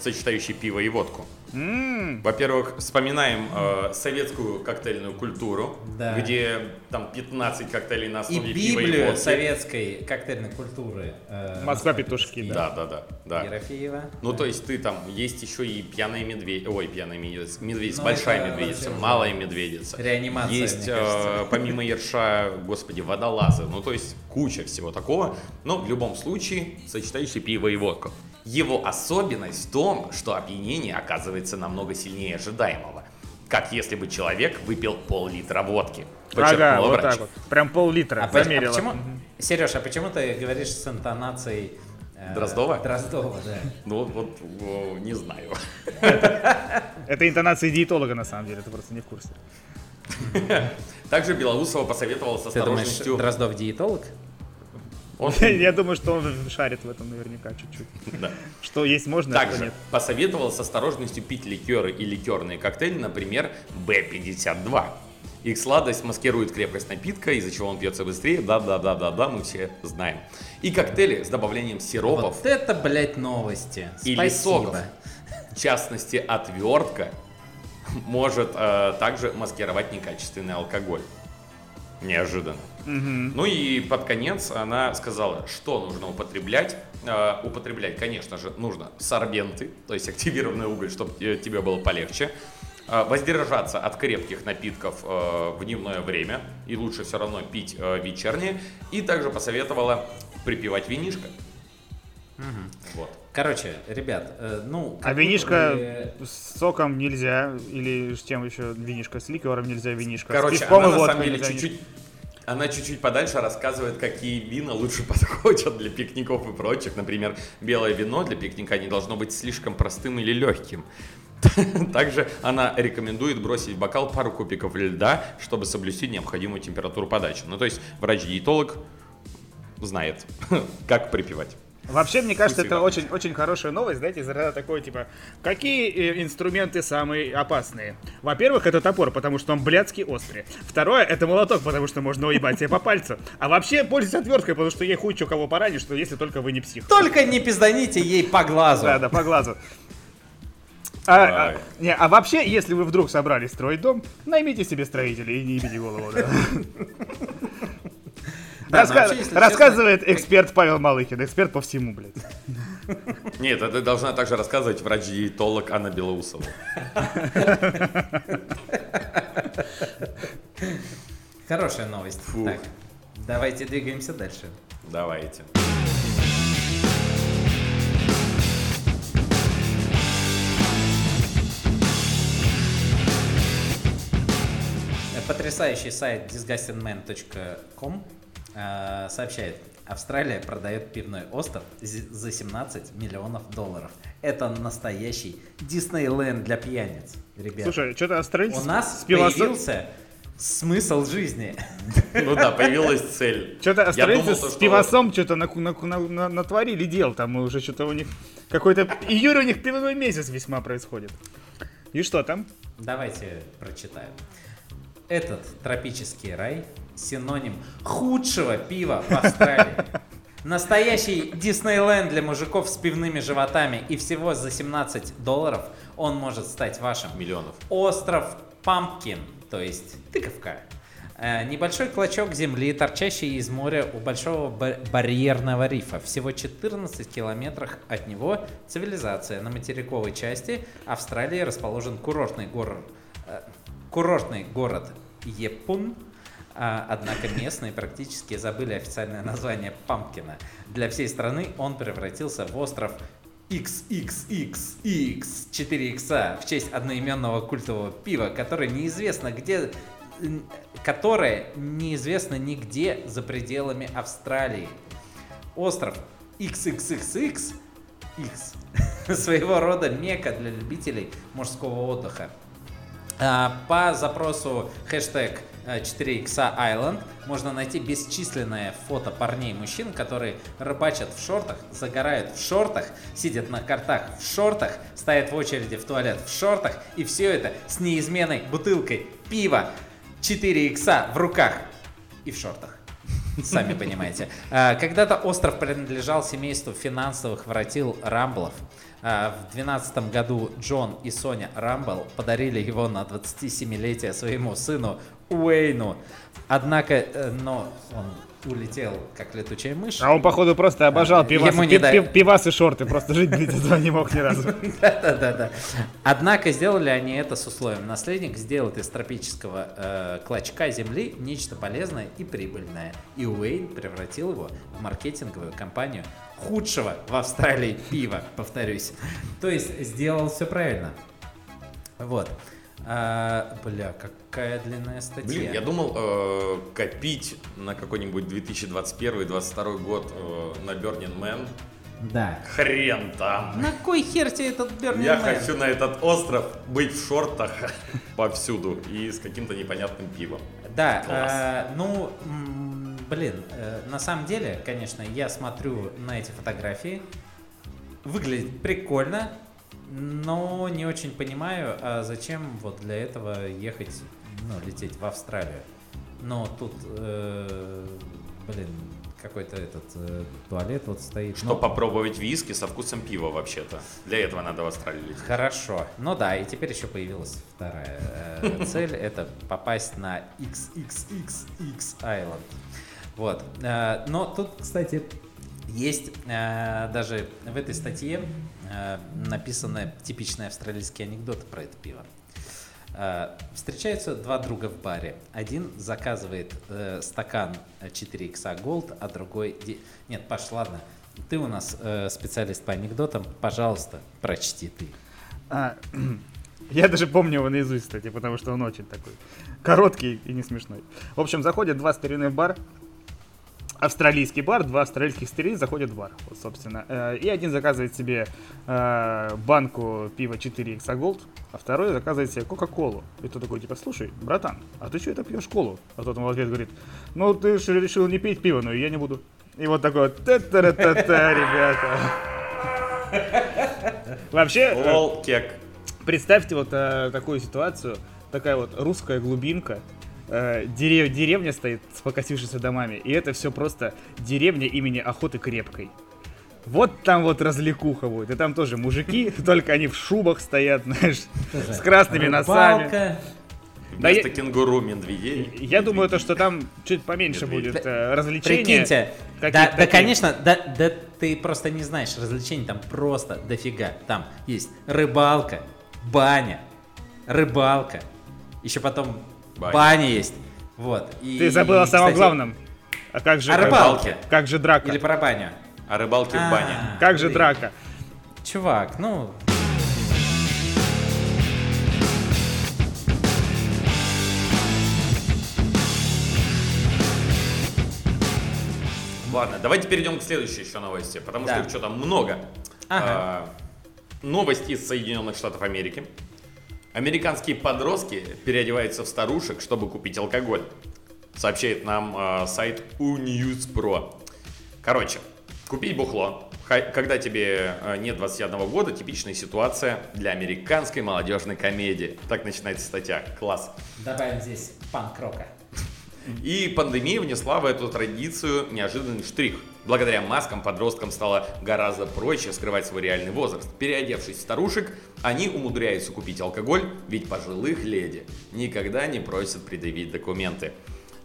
сочетающий пиво и водку. М, Во-первых, вспоминаем э, советскую коктейльную культуру, Да. где там 15 коктейлей на И основе пива и Библию водки. советской коктейльной культуры. э, Москва петушки, Да, да, да, да. Ерофеева. Ну, то есть ты там, есть еще и пьяная медведь, ой, пьяная медведица, медведица, Ну, большая медведица, малая медведица. Реанимация, Есть, мне э, помимо ерша, господи, водолазы, ну, то есть куча всего такого, но в любом случае сочетающий пиво и водку. Его особенность в том, что опьянение оказывается намного сильнее ожидаемого. Как если бы человек выпил пол-литра водки. Ага, вот врач. так вот. Прям пол-литра А, а замерила. почему, Сереж, а почему ты говоришь с интонацией э, Дроздова? Дроздова, да. Ну, вот, не знаю. Это интонация диетолога, на самом деле, ты просто не в курсе. Также Белоусова посоветовал с Ты думаешь, осторожностью... Дроздов диетолог? Он- Я думаю, что он шарит в этом наверняка чуть-чуть. Да. Что есть можно, а что Также нет. посоветовал с осторожностью пить ликеры и ликерные коктейли, например, B52. Их сладость маскирует крепкость напитка, из-за чего он пьется быстрее. Да-да-да-да-да, мы все знаем. И коктейли с добавлением сиропов Вот это, блядь, новости. или Спасибо. соков. В частности, отвертка может э, также маскировать некачественный алкоголь. Неожиданно. Ну и под конец она сказала, что нужно употреблять. Э, употреблять, конечно же, нужно сорбенты, то есть активированный уголь, чтобы тебе было полегче. Э, воздержаться от крепких напитков э, в дневное время, и лучше все равно пить э, вечернее. И также посоветовала припивать винишко. Вот. Короче, ребят, э, ну... А винишко вы- с соком нельзя, или с чем еще винишко, с ликером нельзя винишко. с Короче, пивком она на самом деле чуть-чуть она чуть-чуть подальше рассказывает, какие вина лучше подходят для пикников и прочих. Например, белое вино для пикника не должно быть слишком простым или легким. Также она рекомендует бросить в бокал пару кубиков льда, чтобы соблюсти необходимую температуру подачи. Ну, то есть врач-диетолог знает, как припивать. Вообще, мне кажется, это очень, очень хорошая новость, знаете, из разряда такой, типа, какие э, инструменты самые опасные? Во-первых, это топор, потому что он блядский острый. Второе, это молоток, потому что можно уебать себе по пальцу. А вообще, пользуйтесь отверткой, потому что ей хуй чё кого поранишь, что если только вы не псих. Только не пизданите ей по глазу. Да, да, по глазу. А, а, не, а вообще, если вы вдруг собрались строить дом, наймите себе строителей и не ебите голову, да. Да, Раска- но вообще, если Рассказывает честно, эксперт Павел Малыхин, эксперт по всему, блядь. Нет, это должна также рассказывать врач-диетолог Анна Белоусова. Хорошая новость. Фух. Так, давайте двигаемся дальше. Давайте. Потрясающий сайт disgustingman.com сообщает, Австралия продает пивной остров за 17 миллионов долларов. Это настоящий Диснейленд для пьяниц, ребят. Слушай, что-то австралийцы У нас с пивосо- появился смысл жизни. Ну да, появилась цель. Что-то австралийцы думал, с что- пивосом что-то на, на- на- на- натворили дел. Там уже что-то у них... Какой-то июль у них пивной месяц весьма происходит. И что там? Давайте прочитаю. Этот тропический рай синоним худшего пива в Австралии. Настоящий Диснейленд для мужиков с пивными животами и всего за 17 долларов он может стать вашим. Миллионов. Остров Пампкин, то есть тыковка. Э, Небольшой клочок земли, торчащий из моря у большого ба- барьерного рифа. Всего 14 километрах от него цивилизация. На материковой части Австралии расположен курортный город, э, курортный город Епун. А, Однако местные практически забыли официальное название Пампкина. Для всей страны он превратился в остров XXXX 4X в честь одноименного культового пива, которое неизвестно где которое неизвестно нигде за пределами Австралии. Остров XXXX X своего рода мека для любителей мужского отдыха. А, По запросу хэштег э, 4X Island можно найти бесчисленное фото парней и мужчин, которые рыбачат в шортах, загорают в шортах, сидят на картах в шортах, стоят в очереди в туалет в шортах, и все это с неизменной бутылкой пива 4X в руках и в шортах. Сами понимаете. А, Когда-то остров принадлежал семейству финансовых воротил Рамблов. А, В 2012 году Джон и Соня Рамбл подарили его на 27-летие своему сыну Уэйну. Однако, э, но он улетел как летучая мышь. А он, походу, просто обожал пивасы, Ему не пи- пи- пивасы шорты. Просто жить без этого не мог ни разу. Да-да-да. Однако сделали они это с условием. Наследник сделает из тропического э, клочка земли нечто полезное и прибыльное. И Уэйн превратил его в маркетинговую компанию худшего в Австралии пива, повторюсь. То есть сделал все правильно. Вот. А, бля, какая длинная статья. Блин, я думал э, копить на какой-нибудь 2021-2022 год э, на Burning Man. Да. Хрен там. На кой хер тебе этот Burning Я Man? хочу на этот остров быть в шортах повсюду и с каким-то непонятным пивом. Да, э, ну, блин, э, на самом деле, конечно, я смотрю на эти фотографии, выглядит прикольно, но не очень понимаю, а зачем вот для этого ехать, ну, лететь в Австралию. Но тут, э, блин, какой-то этот э, туалет вот стоит. Что Ну, попробовать виски со вкусом пива вообще-то. Для этого надо в Австралию лететь. Хорошо. Ну да, и теперь еще появилась вторая э, цель. Это попасть на XXXX Island. Вот. Э, Но тут, кстати, есть э, даже в этой статье написаны типичные австралийские анекдоты про это пиво. Э, Встречаются два друга в баре. Один заказывает э, стакан 4X Gold, а другой... Нет, Паш, ладно. Ты у нас э, специалист по анекдотам. Пожалуйста, прочти ты. А, Я даже помню его наизусть, кстати, потому что он очень такой короткий и не смешной. В общем, заходят два старины в бар, австралийский бар, два австралийских старины заходят в бар, вот, собственно. Э, И один заказывает себе э, банку пива 4X Gold, а второй заказывает себе Кока-Колу. И тот такой, типа, слушай, братан, а ты что это пьешь колу? А тот ему в ответ говорит, ну ты же решил не пить пиво, но я не буду. И вот такой вот, та-та-та-та, ребята. Вообще, э, Лол, кек. Представьте вот такую ситуацию, такая вот русская глубинка, э, дере- деревня стоит с покосившимися домами, и это все просто деревня имени Охоты Крепкой. Вот там вот развлекуха будет, и там тоже мужики, только они в шубах стоят, знаешь, с красными носами. Рыбалка. Да Вместо я- кенгуру медведей. Я думаю, то, что там чуть поменьше Медведь. будет э, развлечения. Прикиньте, да, да, конечно, да, да ты просто не знаешь, развлечений там просто дофига. Там есть рыбалка, баня, рыбалка, еще потом Баня. баня, есть. Вот. И, Ты забыл о самом кстати, главном. А как же, О рыбалке. как же драка? Или про баню. А рыбалки в бане. А, Как же драка? Чувак, ну... Ладно, давайте перейдем к следующей еще новости, потому что Да. их что-то много. Ага. А, новость из Соединенных Штатов Америки. Американские подростки переодеваются в старушек, чтобы купить алкоголь. Сообщает нам а, сайт UNews.pro. Короче, купить бухло, когда тебе а, нет 21 года, типичная ситуация для американской молодежной комедии. Так начинается статья. Класс. Добавим здесь панк-рока. И пандемия внесла в эту традицию неожиданный штрих. Благодаря маскам подросткам стало гораздо проще скрывать свой реальный возраст. Переодевшись в старушек, они умудряются купить алкоголь, ведь пожилых леди никогда не просят предъявить документы.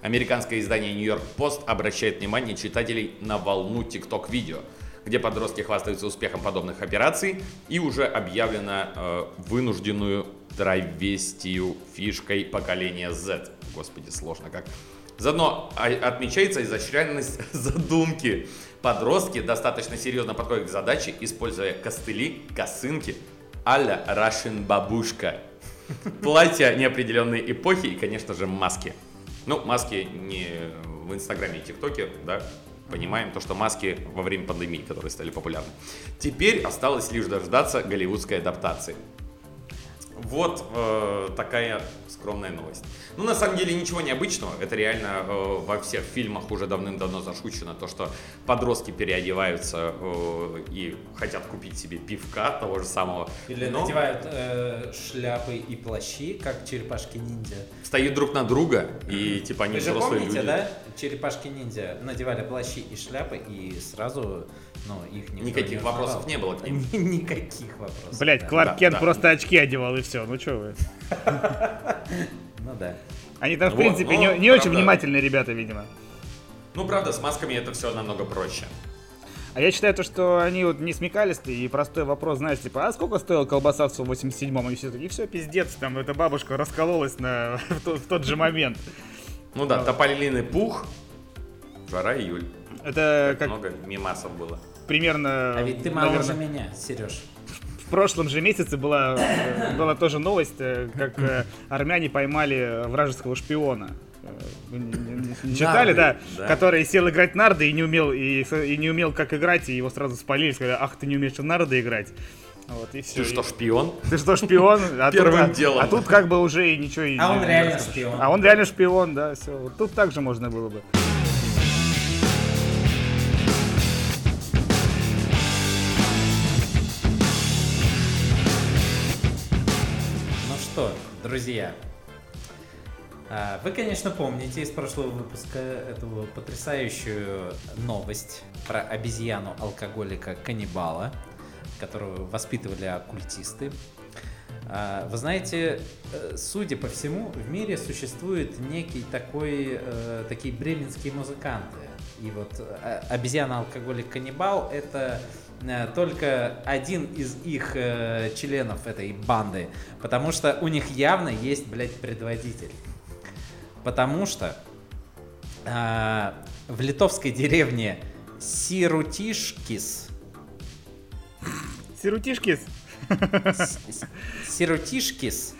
Американское издание York Post обращает внимание читателей на волну TikTok-видео, где подростки хвастаются успехом подобных операций и уже объявлено э, вынужденную травестию фишкой поколения Z. Господи, сложно как. Заодно отмечается изощренность задумки. Подростки достаточно серьезно подходят к задаче, используя костыли, косынки, а-ля Russian бабушка. Платья неопределенной эпохи и, конечно же, маски. Ну, маски не в Инстаграме и ТикТоке, да, понимаем то, что маски во время пандемии, которые стали популярны. Теперь осталось лишь дождаться голливудской адаптации. Вот э, такая скромная новость. Ну, на самом деле, ничего необычного. Это реально э, во всех фильмах уже давным-давно зашучено. То, что подростки переодеваются э, и хотят купить себе пивка того же самого. Или Но надевают э, шляпы и плащи, как черепашки-ниндзя. стоят друг на друга, и типа они Вы же взрослые помните, люди. да? Черепашки-ниндзя надевали плащи и шляпы, и сразу, ну, их никто Никаких не вопросов не было к ним. Никаких вопросов. Блять, да. Кларк Да, Кент да. просто очки одевал и все. Ну что вы? Ну да. Они там, в Вот, принципе, но, не, не очень внимательные ребята, видимо. Ну, правда, с масками это все намного проще. А я считаю то, что они вот не смекались и простой вопрос, знаешь, типа, а сколько стоила колбаса в 87-м? И все такие, все, пиздец, там эта бабушка раскололась на, в, тот, в тот же момент. Ну да, тополиный пух, жара июль. Это как Много мимасов было. примерно, А ведь ты моложе меня, Сереж. В прошлом же месяце была, э, была тоже новость, э, как э, армяне поймали вражеского шпиона. Вы не, не- не читали, да? да. Который сел играть нарды и не умел, и, и не умел как играть, и его сразу спалили, сказали, ах, ты не умеешь в нарды играть. Вот, и все. Ты что, шпион? Ты что, шпион? А Первым тут, а- делом. А тут как бы уже и ничего А не- он не реально шпион. А он реально шпион, да, все. Вот тут также можно было бы. Друзья, а, вы, конечно, помните из прошлого выпуска эту потрясающую новость про обезьяну-алкоголика-каннибала, которую воспитывали оккультисты. А, Вы знаете, э, судя по всему, в мире существует некий такой, э, такие бременские музыканты. И вот э, обезьяна-алкоголик-каннибал — это только один из их э, членов этой банды, потому что у них явно есть, блядь, предводитель. Потому что а, в литовской деревне Сирутишкис Сирутишкис. С- с- Сиротишкис.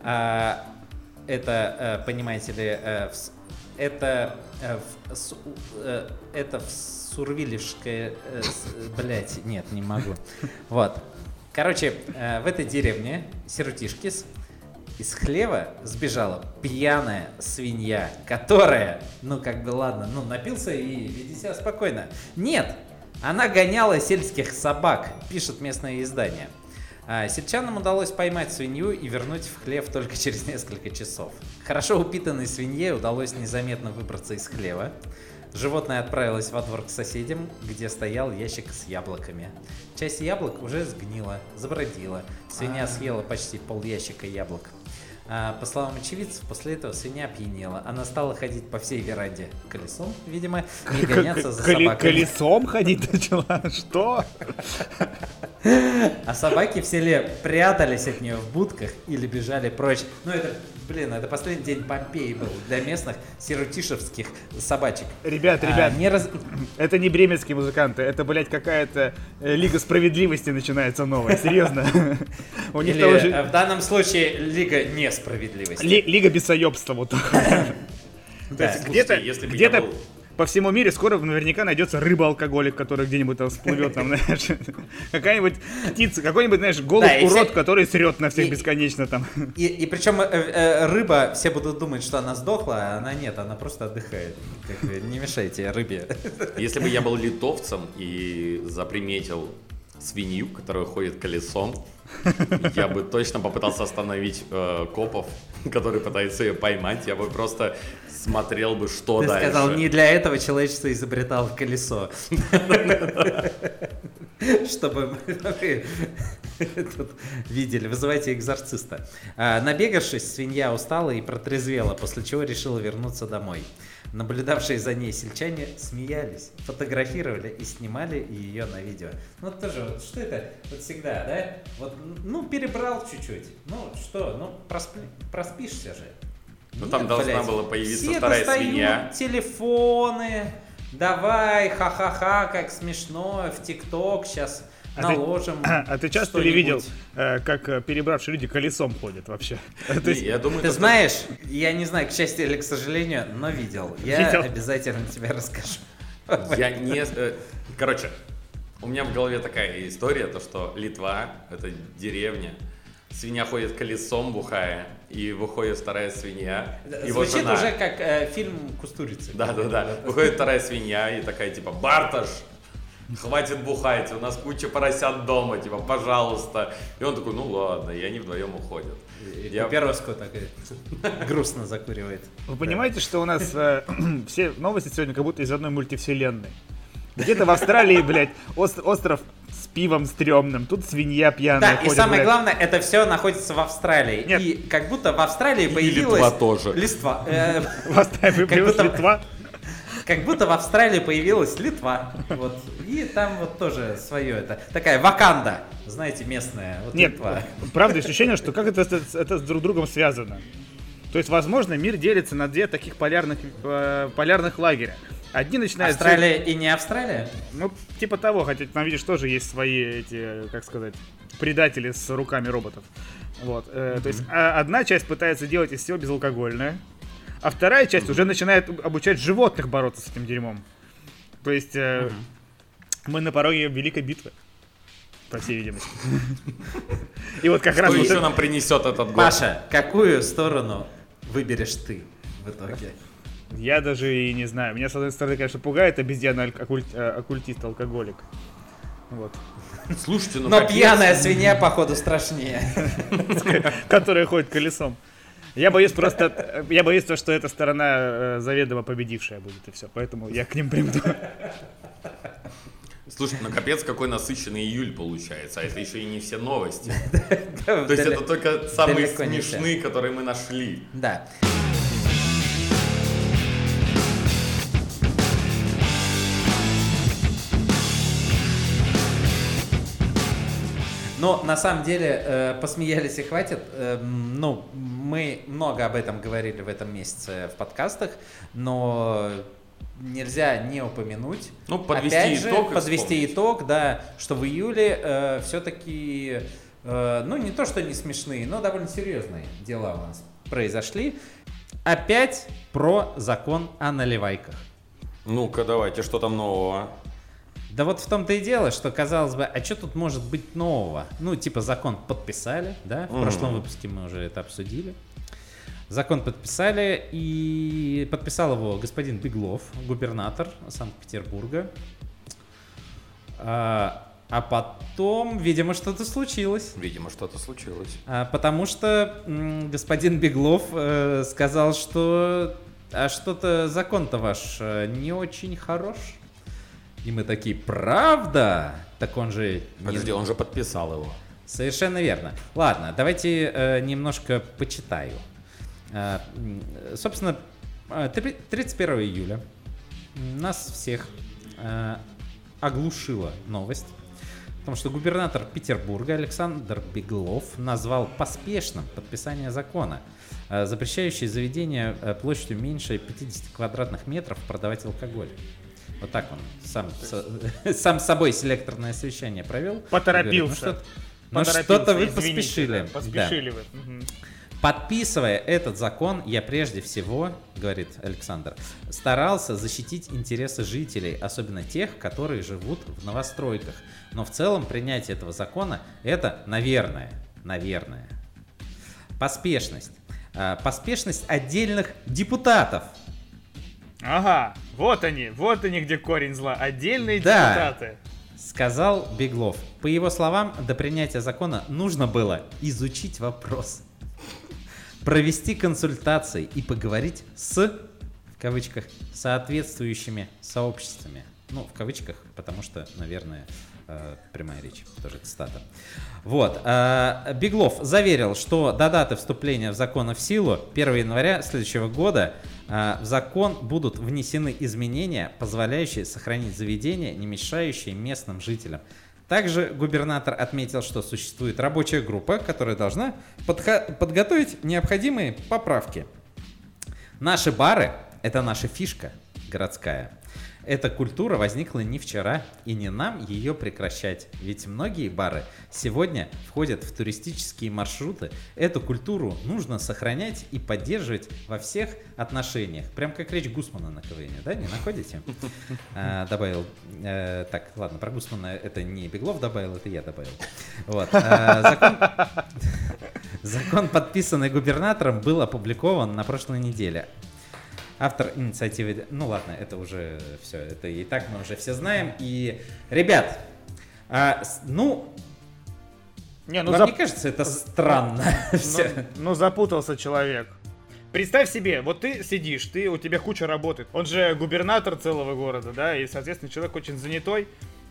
а, это, э, понимаете ли, э, это э, в э, это в Сурвилевское, э, блять, нет, не могу. Вот. Короче, э, в этой деревне Сиротишкис из хлева сбежала пьяная свинья, которая, ну как бы ладно, ну напился и веди себя спокойно. Нет, она гоняла сельских собак, пишет местное издание. А, Сельчанам удалось поймать свинью и вернуть в хлев только через несколько часов. Хорошо упитанной свинье удалось незаметно выбраться из хлева. Животное отправилось во двор к соседям, где стоял ящик с яблоками. Часть яблок уже сгнила, забродила. Свинья съела почти пол ящика яблок. А, по словам очевидцев, после этого свинья опьянела. Она стала ходить по всей веранде колесом, видимо, и гоняться за собаками. Колесом ходить начала? Что? А собаки в селе прятались от нее в будках или бежали прочь. Ну это, блин, это последний день Помпеи был для местных сиротишевских собачек. Ребят, А, ребят, не раз- это не бременские музыканты, это, блядь, какая-то э, Лига Справедливости начинается новая, серьезно. У них там э, в данном случае Лига несправедливости. Ли- Лига бесоебства вот. Да. Где-то, если бы я был- по всему миру скоро наверняка найдется рыба-алкоголик, который где-нибудь там всплывет, там, знаешь, какая-нибудь птица, какой-нибудь, знаешь, голый Да, и урод, все- который срет на всех и- бесконечно там. И, и причем э, э, рыба, все будут думать, что она сдохла, а она нет, она просто отдыхает. Как бы не мешайте рыбе. Если бы я был литовцем и заприметил свинью, которая ходит колесом, я бы точно попытался остановить э, копов, которые пытаются ее поймать. Я бы просто смотрел бы, что Ты дальше. сказал, не для этого человечество изобретало колесо. Чтобы видели. Вызывайте экзорциста. А, Набегавшись, свинья устала и протрезвела, после чего решила вернуться домой. Наблюдавшие за ней сельчане смеялись, фотографировали и снимали ее на видео. Ну тоже, вот что это вот всегда, да? Вот, ну, перебрал чуть-чуть. Ну, что, ну, проспи- проспишься же. Ну, там должна блядь. была появиться Все вторая достают свинья. телефоны, давай, ха-ха-ха, как смешно, в ТикТок сейчас А ты- наложим. А ты часто ли видел, э, как э, перебравшие люди колесом ходят вообще? Есть, Я думаю, Ты это- знаешь, я не знаю, к счастью или к сожалению, но видел. Я Видел? обязательно тебе расскажу. Я не... э, Короче, у меня в голове такая история, то что Литва — это деревня, свинья ходит колесом бухая, и выходит вторая свинья, его Звучит жена. уже как э, фильм Кустурицы. Да-да-да. Выходит вторая свинья и такая, типа, Барташ, хватит бухать, у нас куча поросят дома, типа, пожалуйста. И он такой, ну ладно, и они вдвоем уходят. И Я- Папироску так и грустно закуривает. Вы понимаете, что у нас э, все новости сегодня как будто из одной мультивселенной. Где-то в Австралии, блядь, ос- остров с пивом стрёмным, тут свинья пьяная Да, и ходит, самое блядь. главное, это все находится в Австралии. Нет. И как будто в Австралии И появилась... Литва тоже. Листва. Э, В Австралии появилась Литва. Как будто в Австралии появилась Литва. Вот. И там вот тоже свое это. Такая ваканда, знаете, местная. Вот Нет, Литва. правда, ощущение, что как это, это, это с друг другом связано. То есть, возможно, мир делится на две таких полярных, э, полярных лагеря. Одни начинают... Австралия и не Австралия? Ну, типа того, хотя там, видишь, тоже есть свои эти, как сказать, предатели с руками роботов. Вот. э, То есть а- одна часть пытается делать из всего безалкогольное, а вторая часть уже начинает обучать животных бороться с этим дерьмом. То есть э, мы на пороге великой битвы. По всей видимости. И вот как раз Что еще это- нам принесет этот год? Паша, какую сторону выберешь ты в итоге? Я даже и не знаю. Меня, с одной стороны, конечно, пугает обезьяна аль- оккуль- э, оккультист-алкоголик. Вот. Слушайте, ну Но капец. пьяная свинья, походу, страшнее. которая ходит колесом. Я боюсь просто, я боюсь то, что эта сторона э, заведомо победившая будет и все, поэтому я к ним приму. Слушай, ну капец, какой насыщенный июль получается, а это еще и не все новости. То есть это только самые смешные, которые мы нашли. Да. Но на самом деле э, посмеялись и хватит. Эм, ну, мы много об этом говорили в этом месяце в подкастах, но нельзя не упомянуть. Ну, подвести Опять же, итог и подвести вспомнить. итог, да, что в июле все-таки, ну не то что не смешные, но довольно серьезные дела у нас произошли. Опять про закон о наливайках. Ну-ка, давайте, что там нового? Да вот в том-то и дело, что казалось бы, а что тут может быть нового? Ну, типа закон подписали, да? В Мгм. прошлом выпуске мы уже это обсудили. Закон подписали, и подписал его господин Беглов, губернатор Санкт-Петербурга. А, а потом, видимо, что-то случилось. Видимо, что-то случилось. А, потому что м, господин Беглов э, сказал, что а что-то закон-то ваш э, не очень хорош. И мы такие, правда? Так он же... не- Подожди, он же подписал его. Совершенно верно. Ладно, давайте э, немножко почитаю. Э, собственно, э, три- 31 июля нас всех э, оглушила новость о том, что губернатор Петербурга Александр Беглов назвал поспешным подписание закона, э, запрещающий заведение э, площадью меньше 50 квадратных метров продавать алкоголь. Вот так он сам, со- сам с собой селекторное совещание провел. Поторопился. Ну, что- ну, что-то вы извините, поспешили. да. Поспешили вы. Мгм. Подписывая этот закон, я прежде всего, говорит Александр, старался защитить интересы жителей, особенно тех, которые живут в новостройках. Но в целом принятие этого закона это, наверное, наверное, поспешность. А, Поспешность отдельных депутатов. Ага, вот они, вот они, где корень зла. Отдельные Да. депутаты. Сказал Беглов. По его словам, до принятия закона нужно было изучить вопрос, провести консультации и поговорить с, в кавычках, соответствующими сообществами. Ну, в кавычках, потому что, наверное, э, прямая речь, тоже цитата. Вот. э, Беглов заверил, что до даты вступления в закон в силу 1 января следующего года э, в закон будут внесены изменения, позволяющие сохранить заведения, не мешающие местным жителям. Также губернатор отметил, что существует рабочая группа, которая должна подготовить необходимые поправки. Наши бары – это наша фишка городская. Эта культура возникла не вчера, и не нам ее прекращать. Ведь многие бары сегодня входят в туристические маршруты. Эту культуру нужно сохранять и поддерживать во всех отношениях. Прям как речь Гусмана на КВН, да, не находите? А, добавил. э, так, ладно, про Гусмана это не Беглов добавил, это я добавил. Вот. а, закон- Закон, подписанный губернатором, был опубликован на прошлой неделе. Автор инициативы... Ну ладно, это уже все, это и так мы уже все знаем. И, ребят, а, ну, Не, ну вам зап- не кажется это странно? ну, Всё. ну, запутался человек. Представь себе, вот ты сидишь, ты, у тебя куча работы. Он же губернатор целого города, да, и, соответственно, человек очень занятой.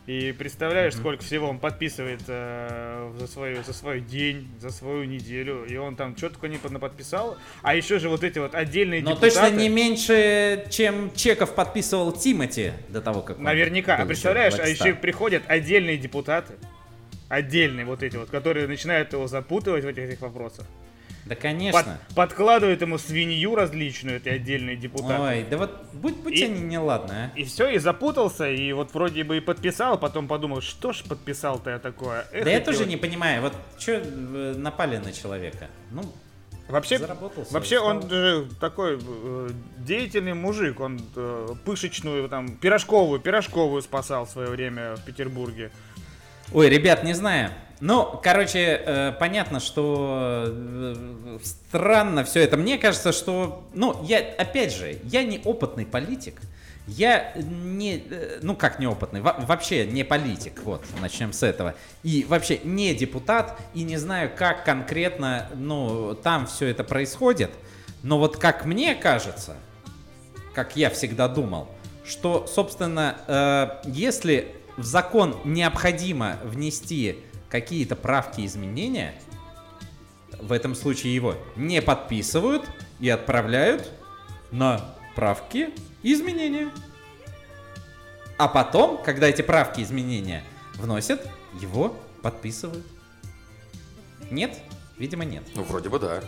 И представляешь, сколько всего он подписывает э, за, свою, за свой день, за свою неделю. И он там что только не подписал. А еще же вот эти вот отдельные Но депутаты. точно не меньше, чем Чеков подписывал Тимати до того, как Наверняка. А представляешь, а еще приходят отдельные депутаты. Отдельные вот эти вот, которые начинают его запутывать в этих, этих вопросах. Да, Под- конечно. подкладывают ему свинью различную, эти отдельные депутаты. Ой, да вот будь, будьте И- они неладны, а. И все, и запутался, и вот вроде бы и подписал, потом подумал, что ж подписал-то я такое. Эх, Да я тоже вот- не понимаю, вот что напали на человека? Ну, Вообще, вообще он же такой э, деятельный мужик, он э, пышечную, там, пирожковую, пирожковую спасал в свое время в Петербурге. Ой, ребят, не знаю. Ну, короче, э, понятно, что э, странно все это. Мне кажется, что, ну, я, опять же, я не опытный политик. Я не, э, ну как неопытный, во- вообще не политик, вот, начнем с этого. И вообще не депутат, и не знаю, как конкретно, ну, там все это происходит. Но вот как мне кажется, как я всегда думал, что, собственно, э, если в закон необходимо внести какие-то правки и изменения, в этом случае его не подписывают и отправляют на правки и изменения. А потом, когда эти правки и изменения вносят, его подписывают. Нет? Видимо, нет. Ну, вроде бы да.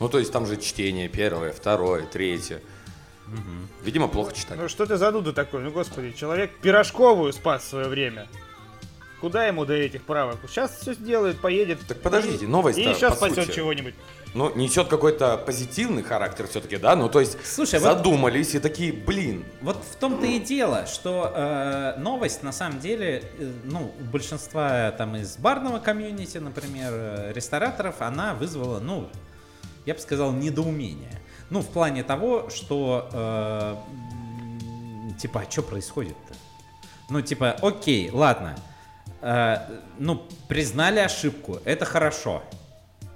Ну, то есть там же чтение первое, второе, третье. Видимо, плохо читать. Ну что ты зануда такой? Ну господи, человек пирожковую спас в свое время. Куда ему до этих правок? Сейчас все сделает, поедет. Так подождите, новость-то, И еще по спасет чего-нибудь. Ну, несет какой-то позитивный характер все-таки, да? Ну, то есть Слушай, вот- задумались и такие, блин, Вот в том-то и дело, что э, новость на самом деле, э, ну, у большинства там из барного комьюнити, например, э, рестораторов, она вызвала, ну, я бы сказал, недоумение. Ну, в плане того, что, э, типа, а что происходит-то? Ну, типа, окей, ладно, э, ну, признали ошибку, это хорошо.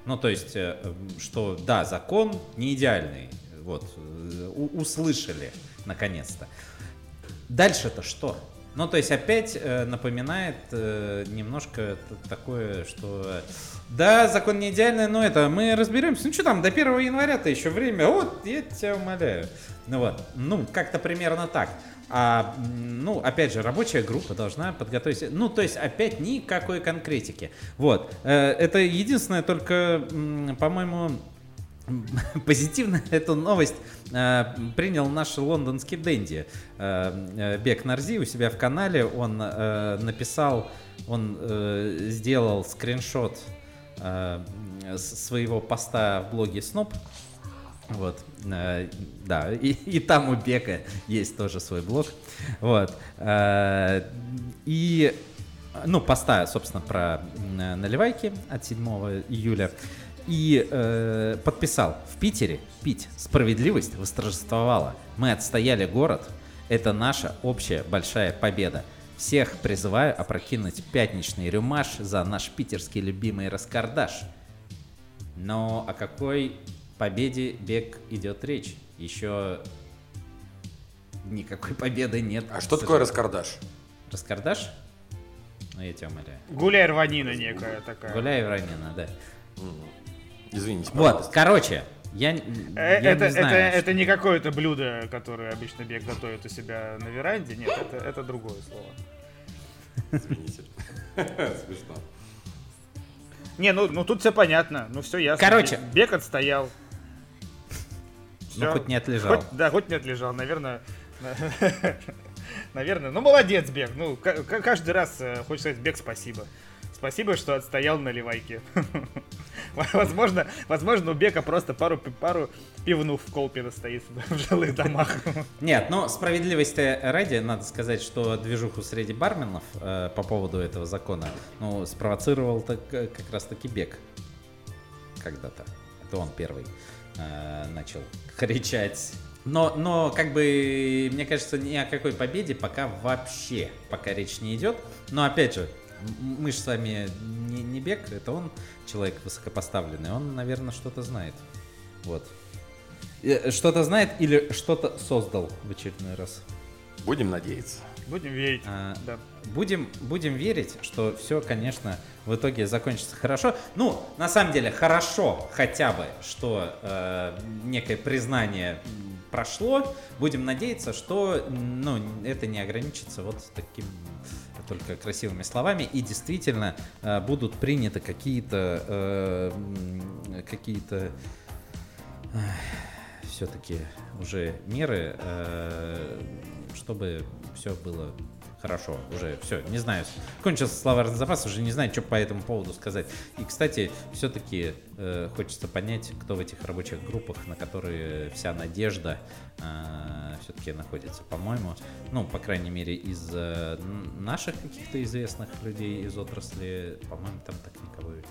Ну, то есть, э, что да, закон не идеальный. Вот, э, услышали наконец-то. Дальше-то что? Ну, то есть опять э, напоминает э, немножко такое, что э, да, закон не идеальный, но это мы разберемся. Ну что там, до 1 января-то еще время. Вот, я тебя умоляю. Ну вот, ну, как-то примерно так. А, ну, опять же, рабочая группа должна подготовить... Ну, то есть, опять никакой конкретики. Вот. Э, Это единственное только, по-моему, Позитивно эту новость э, принял наш лондонский Дэнди э, э, Бек Нарзи у себя в канале. Он э, написал, он э, сделал скриншот э, своего поста в блоге Сноп. Вот, э, да, и, и там у Бека есть тоже свой блог. Вот. э, и, ну, поста, собственно, про м, наливайки от 7 июля. И э, подписал, в Питере пить справедливость восторжествовала. Мы отстояли город. Это наша общая большая победа. Всех призываю опрокинуть пятничный рюмаш за наш питерский любимый раскардаш. Но о какой победе бег идет речь? Еще никакой победы нет. А что такое раскардаш? Раскардаш? Ну, я тебя умоляю. Гуляй рванина некая такая. Гуляй Ранина, да. Извините, Вот, пожалуйста. короче, я, н- Э, я это, не знаю. это, что- это не какое-то блюдо, которое обычно бег готовит у себя на веранде. Нет, это, это другое слово. Извините. Смешно. Не, ну, ну тут все понятно. Ну все ясно. Короче. Бег- Бег отстоял. Ну, хоть не отлежал. Хоть- да, хоть не отлежал, наверное. Наверное. Ну, молодец, Бег. Ну, ка- ка- каждый раз э, хочется сказать, Бег, спасибо. Спасибо, что отстоял на ливайке. Возможно, возможно, у Бека просто пару, пару пивнув в Колпино стоит в жилых домах. Нет, но справедливости ради, надо сказать, что движуху среди барменов э, по поводу этого закона, ну, спровоцировал так, э, как раз таки бег. Когда-то. Это он первый э, начал кричать. Но, но, как бы, мне кажется, ни о какой победе пока вообще, пока речь не идет. Но, опять же, мы же с вами не, не бег, это он человек высокопоставленный, он, наверное, что-то знает. Вот. Э, Что-то знает или что-то создал в очередной раз. Будем надеяться. Будем верить. А, Да. Будем, будем верить, что все, конечно, в итоге закончится хорошо. Ну, на самом деле, хорошо хотя бы, что э, некое признание прошло. Будем надеяться, что ну, это не ограничится вот таким только красивыми словами и действительно э, будут приняты какие-то э, какие-то все-таки уже меры, э, чтобы все было хорошо. Уже все, не знаю. Кончился словарный запас, уже не знаю, что по этому поводу сказать. И, кстати, все-таки хочется понять, кто в этих рабочих группах, на которые вся надежда все-таки находится. По-моему, ну, по крайней мере, из э, наших каких-то известных людей из отрасли, по-моему, там так никого нет.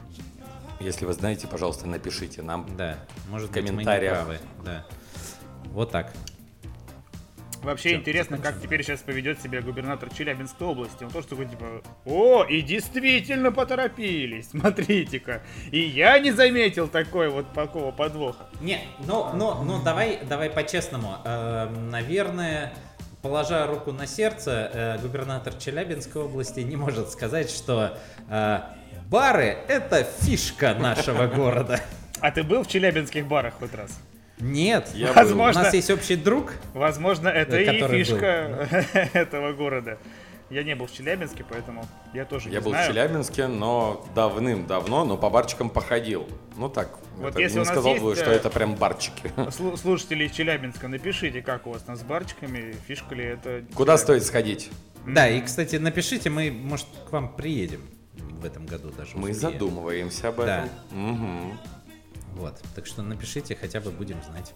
Если вы знаете, пожалуйста, напишите нам. Да, может В быть, мы не комментариях. правы. Да. Вот так. Вообще Всё, интересно, как теперь сейчас поведет себя губернатор Челябинской области. Он тоже такой, типа, о, и действительно поторопились, смотрите-ка. И я не заметил такой вот такого подвоха. Не, ну, ну, ну, давай, давай по-честному. Э, наверное, положа руку на сердце, э, губернатор Челябинской области не может сказать, что э, бары — это фишка нашего города. А ты был в челябинских барах хоть раз? Нет, Я у Возможно. нас есть общий друг. Возможно, это и фишка этого города. Я не был в Челябинске, поэтому я тоже Я не был в знаю. Челябинске, но давным-давно, но по барчикам походил. Ну так, Вот это если не у сказал есть, бы, что э, это прям барчики. Слу- Слушатели из Челябинска, напишите, как у вас там с барчиками, фишка ли это. Куда стоит сходить? Да, и, кстати, напишите, мы, может, к вам приедем в этом году даже. Мы успеем. задумываемся об Да. этом. Вот, так что напишите, хотя бы будем знать.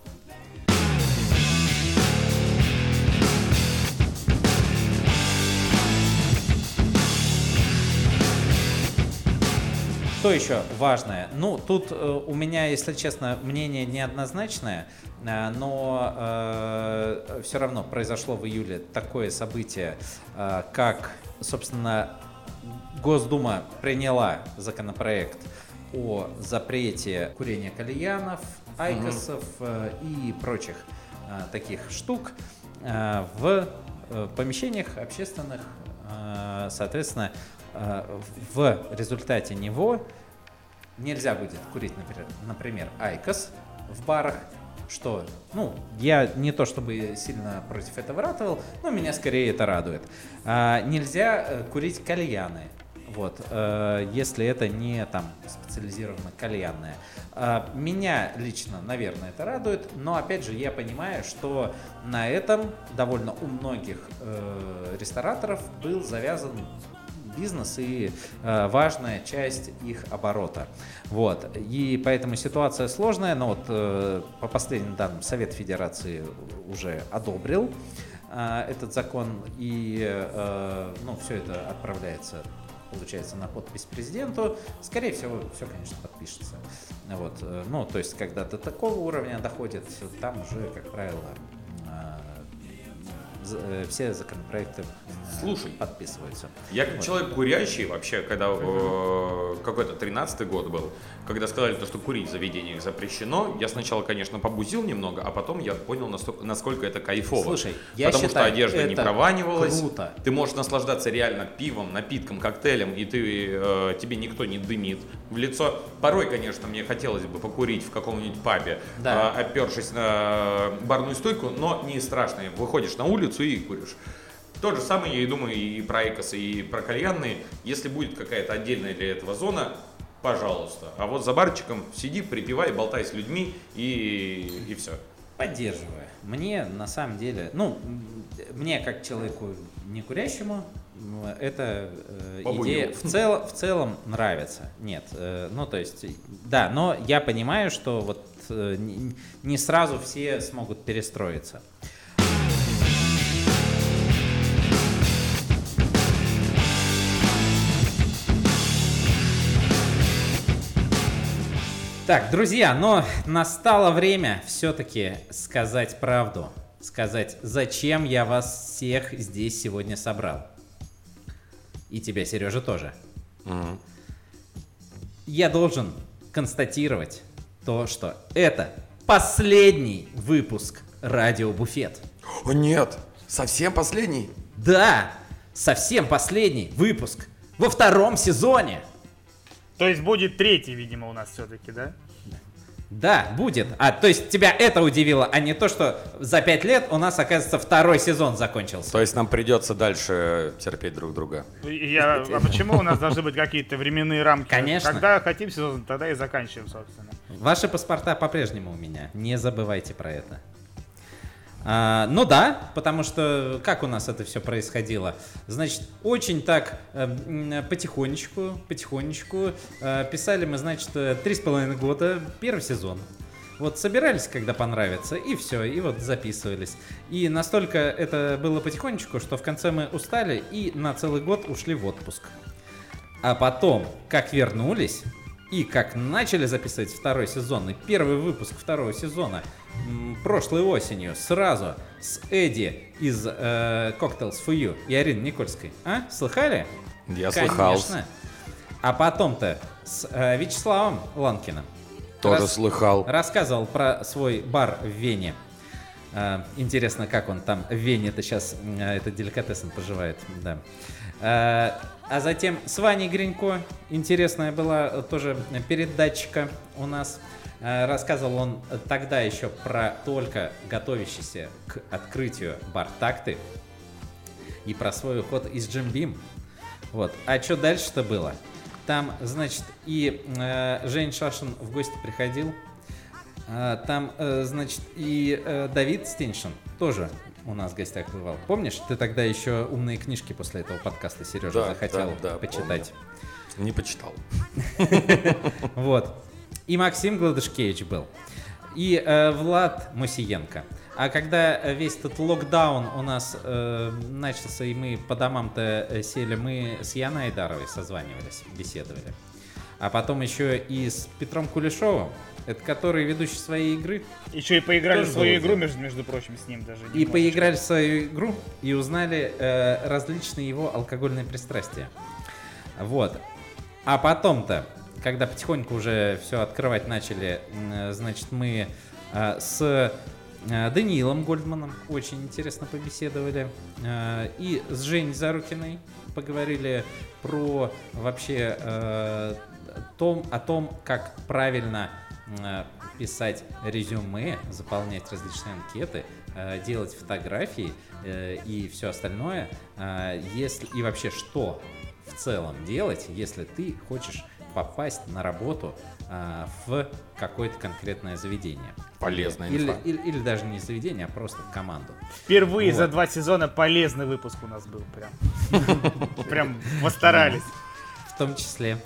Что еще важное? Ну, тут э, у меня, если честно, мнение неоднозначное, э, но все равно произошло в июле такое событие, э, как, собственно, Госдума приняла законопроект о запрете курения кальянов, айкосов э, и прочих э, таких штук э, в помещениях общественных, соответственно, в результате него нельзя будет курить, например, например, айкос в барах, что, ну, я не то чтобы сильно против этого ратовал, но меня скорее это радует. А, нельзя курить кальяны, вот, э, если это не там специализированно кальянное. Э, меня лично, наверное, это радует, но опять же я понимаю, что на этом довольно у многих э, рестораторов был завязан бизнес и э, важная часть их оборота. Вот. И поэтому ситуация сложная, но вот э, по последним данным Совет Федерации уже одобрил э, этот закон, и э, ну, все это отправляется получается, на подпись президенту, скорее всего, все, конечно, подпишется. Вот. э, Ну, то есть, когда до такого уровня доходит, там уже, как правило, все законопроекты э, Слушай. подписываются. Я как Вот. человек курящий, вообще, когда э, какой-то 13-й год был, когда сказали, то, что курить в заведениях запрещено, я сначала, конечно, побузил немного, а потом я понял, настолько- насколько это кайфово. Слушай, я Потому считаю, что одежда не прованивалась. круто. Ты можешь наслаждаться реально пивом, напитком, коктейлем, и ты, э, тебе никто не дымит в лицо. Порой, конечно, мне хотелось бы покурить в каком-нибудь пабе, Да. э, опершись на барную стойку, но не страшно. Выходишь на улицу и куришь. То же самое, я и думаю, и про Айкосы, и про кальянные. Если будет какая-то отдельная для этого зона, пожалуйста. А вот за барчиком сиди, припевай, болтай с людьми и, и все. Поддерживаю. Мне на самом деле, ну, мне как человеку не курящему, эта э, идея в, цел, в целом нравится. Нет, э, ну то есть, да, но я понимаю, что вот э, не, не сразу все смогут перестроиться. Так, друзья, но настало время все-таки сказать правду. Сказать, зачем я вас всех здесь сегодня собрал. И тебя, Сережа, тоже. Я должен констатировать то, что это последний выпуск Радио Буфет. О нет, совсем последний? Да, совсем последний выпуск во втором сезоне. То есть будет третий, видимо, у нас все-таки, да? Да, будет. А то есть тебя это удивило, а не то, что за пять лет у нас, оказывается, второй сезон закончился. То есть нам придется дальше терпеть друг друга. Я, а почему у нас должны быть какие-то временные рамки? Конечно. Когда хотим сезон, тогда и заканчиваем, собственно. Ваши паспорта по-прежнему у меня. Не забывайте про это. А, ну да, потому что как у нас это все происходило? Значит, очень так э, потихонечку, потихонечку э, писали мы, значит, э, три с половиной года первый сезон. Вот собирались, когда понравится, и все, и вот записывались. И настолько это было потихонечку, что в конце мы устали и на целый год ушли в отпуск. А потом, как вернулись и как начали записывать второй сезон, и первый выпуск второго сезона прошлой осенью сразу с Эдди из э, Cocktails for You и Арины Никольской. А? Слыхали? Я слыхал. Конечно. А потом-то с э, Вячеславом Ланкиным. Тоже Рас- слыхал. Рассказывал про свой бар в Вене. Э, Интересно, как он там в Вене-то сейчас, это деликатесом поживает, да. Э, А затем с Ваней Гринько, интересная была э, тоже передатчика у нас. Э, Рассказывал он тогда еще про только готовящийся к открытию бар «Такты» и про свой уход из Джим Бим. Вот. А что дальше-то было? Там, значит, и э, Жень Шашин в гости приходил. А, там, э, значит, и э, Давид Стеншин тоже у нас в гостях бывал. Помнишь, ты тогда еще умные книжки после этого подкаста, Сережа, Да, захотел да, да, почитать. Не почитал. Вот. И Максим Гладышкевич был. И э, Влад Мусиенко. А когда э, весь этот локдаун у нас э, начался, и мы по домам-то э, сели, мы с Яной Айдаровой созванивались, беседовали. А потом еще и с Петром Кулешовым, это который ведущий своей игры. Еще и поиграли в свою игру, между, между прочим, с ним даже. И немножечко. поиграли в свою игру и узнали э, различные его алкогольные пристрастия. Вот. А потом-то, когда потихоньку уже все открывать начали, значит, мы э, с э, Даниилом Гольдманом очень интересно побеседовали. Э, И с Женей Зарукиной поговорили про вообще том, о том, как правильно писать резюме, заполнять различные анкеты, делать фотографии э, и все остальное. Если, и вообще, что в целом делать, если ты хочешь попасть на работу а, в какое-то конкретное заведение. Полезная Или, инфа. или, или даже не заведение, а просто в команду. Впервые за Вот. два сезона полезный выпуск у нас был прям. Прям постарались. В том числе.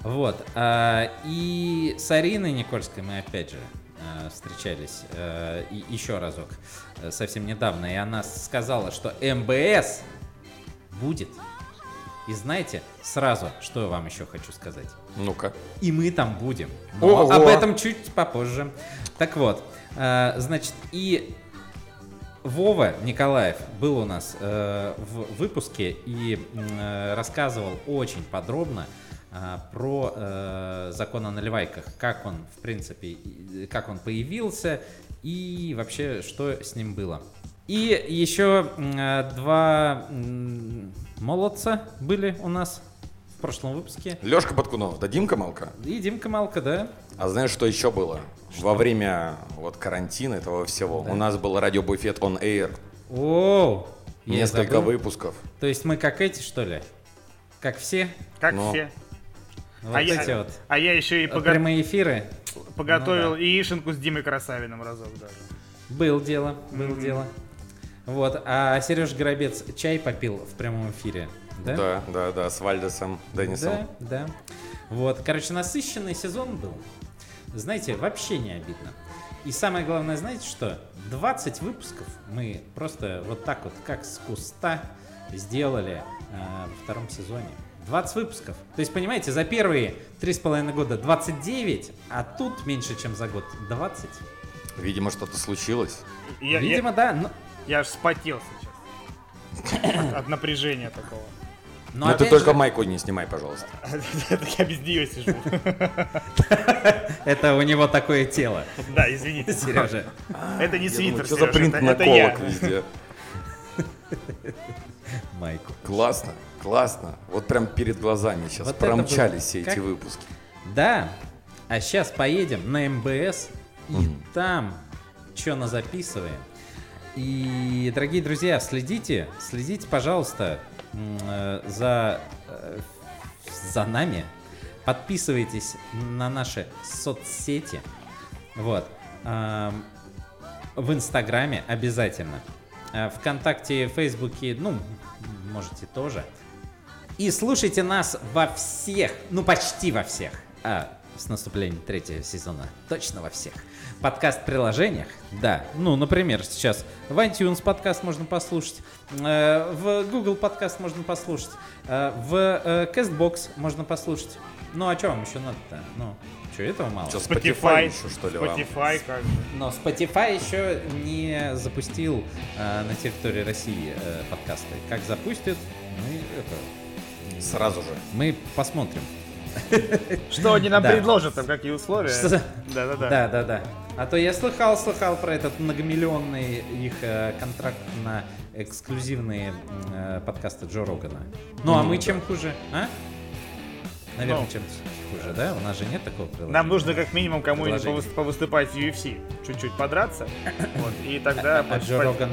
Вот. а, И с Ариной Никольской мы опять же а, встречались а, и еще разок э, совсем недавно. И она сказала, что МБС будет. И знаете, сразу, что я вам еще хочу сказать. Ну-ка. И мы там будем. Но Ого! об этом чуть попозже. Так вот, э, значит, и Вова Николаев был у нас э, в выпуске и э, рассказывал очень подробно э, про э, закон о наливайках, как он, в принципе, как он появился и вообще, что с ним было. И еще э, два молодца были у нас в прошлом выпуске. Лешка Подкунов, да Димка Малка. И Димка Малка, да? А знаешь, что еще было? Во время вот карантина этого всего у нас был радиобуфет on air. О, Несколько забыл. выпусков. То есть мы как эти, что ли? Как все? Как Но. все. Вот А эти я, вот а я еще и пога- прямые эфиры. поготовил Ну да. яишенку с Димой Красавиным разок даже. Был дело, был дело. Вот, а Сереж Горобец чай попил в прямом эфире, да? Да, да, да, с Вальдесом Деннисом. Да, да. Вот, короче, насыщенный сезон был. Знаете, вообще не обидно. И самое главное, знаете что? 20 выпусков мы просто вот так вот, как с куста, сделали э, во втором сезоне. 20 выпусков. То есть, понимаете, за первые 3,5 года 29, а тут меньше, чем за год 20. Видимо, что-то случилось. Я, я- Видимо, да. Но, я аж спотел сейчас. От, от напряжения такого. но Но ты только же, майку не снимай, пожалуйста. Я без нее сижу. это у него такое тело, Да, извините. Сережа. Это не свитер, Что за принт наколок везде? Майку. Классно, классно. Вот прям перед глазами сейчас промчались все эти выпуски. Да, а сейчас поедем на МБС и там что записываем. И, дорогие друзья, следите, следите, пожалуйста, э, за, э, за нами. Подписывайтесь на наши соцсети. Вот. В Инстаграме обязательно. А Вконтакте, Фейсбуке, ну, можете тоже. И слушайте нас во всех, ну почти во всех, а с наступлением третьего сезона точно во всех подкаст-приложениях. Да, ну, например, сейчас в iTunes подкаст можно послушать, э, в Google подкаст можно послушать, э, в э, CastBox можно послушать. Ну, а что вам еще надо-то? Ну, что, этого мало? Что, Spotify, Spotify еще, что ли, вам? Spotify, как бы. Но Spotify еще не запустил э, на территории России э, подкасты. Как запустит, мы это Сразу же. мы посмотрим. Что они нам Да. предложат, там какие условия? Да-да-да. Да, да, да. А то я слыхал, слыхал про этот многомиллионный их э, контракт на эксклюзивные э, подкасты Джо Рогана. Ну, а мы чем хуже, а? Наверное, Ну. чем хуже, да? У нас же нет такого приложения. Нам нужно как минимум кому-нибудь повыступать в UFC, чуть-чуть подраться, вот, и тогда А под- Джо Роган...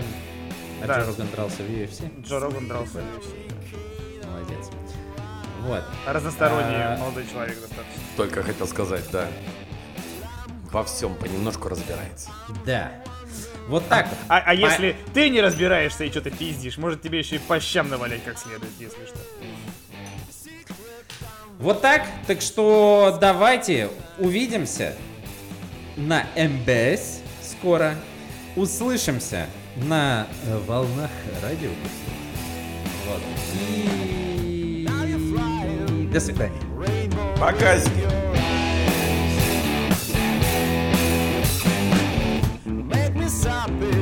А Да. Джо Роган дрался в UFC? Джо Роган дрался в UFC. Молодец. Вот. Разносторонний А. молодой человек достаточно. Только хотел сказать, да. Во всем понемножку разбирается. Да. Вот так вот. А, а По- если ты не разбираешься и что-то пиздишь, может тебе еще и по щам навалять как следует, если что. Вот так. Так что давайте увидимся на МБС скоро. Услышимся на волнах радио. Вот. И... Just свидания. Пока. Make me.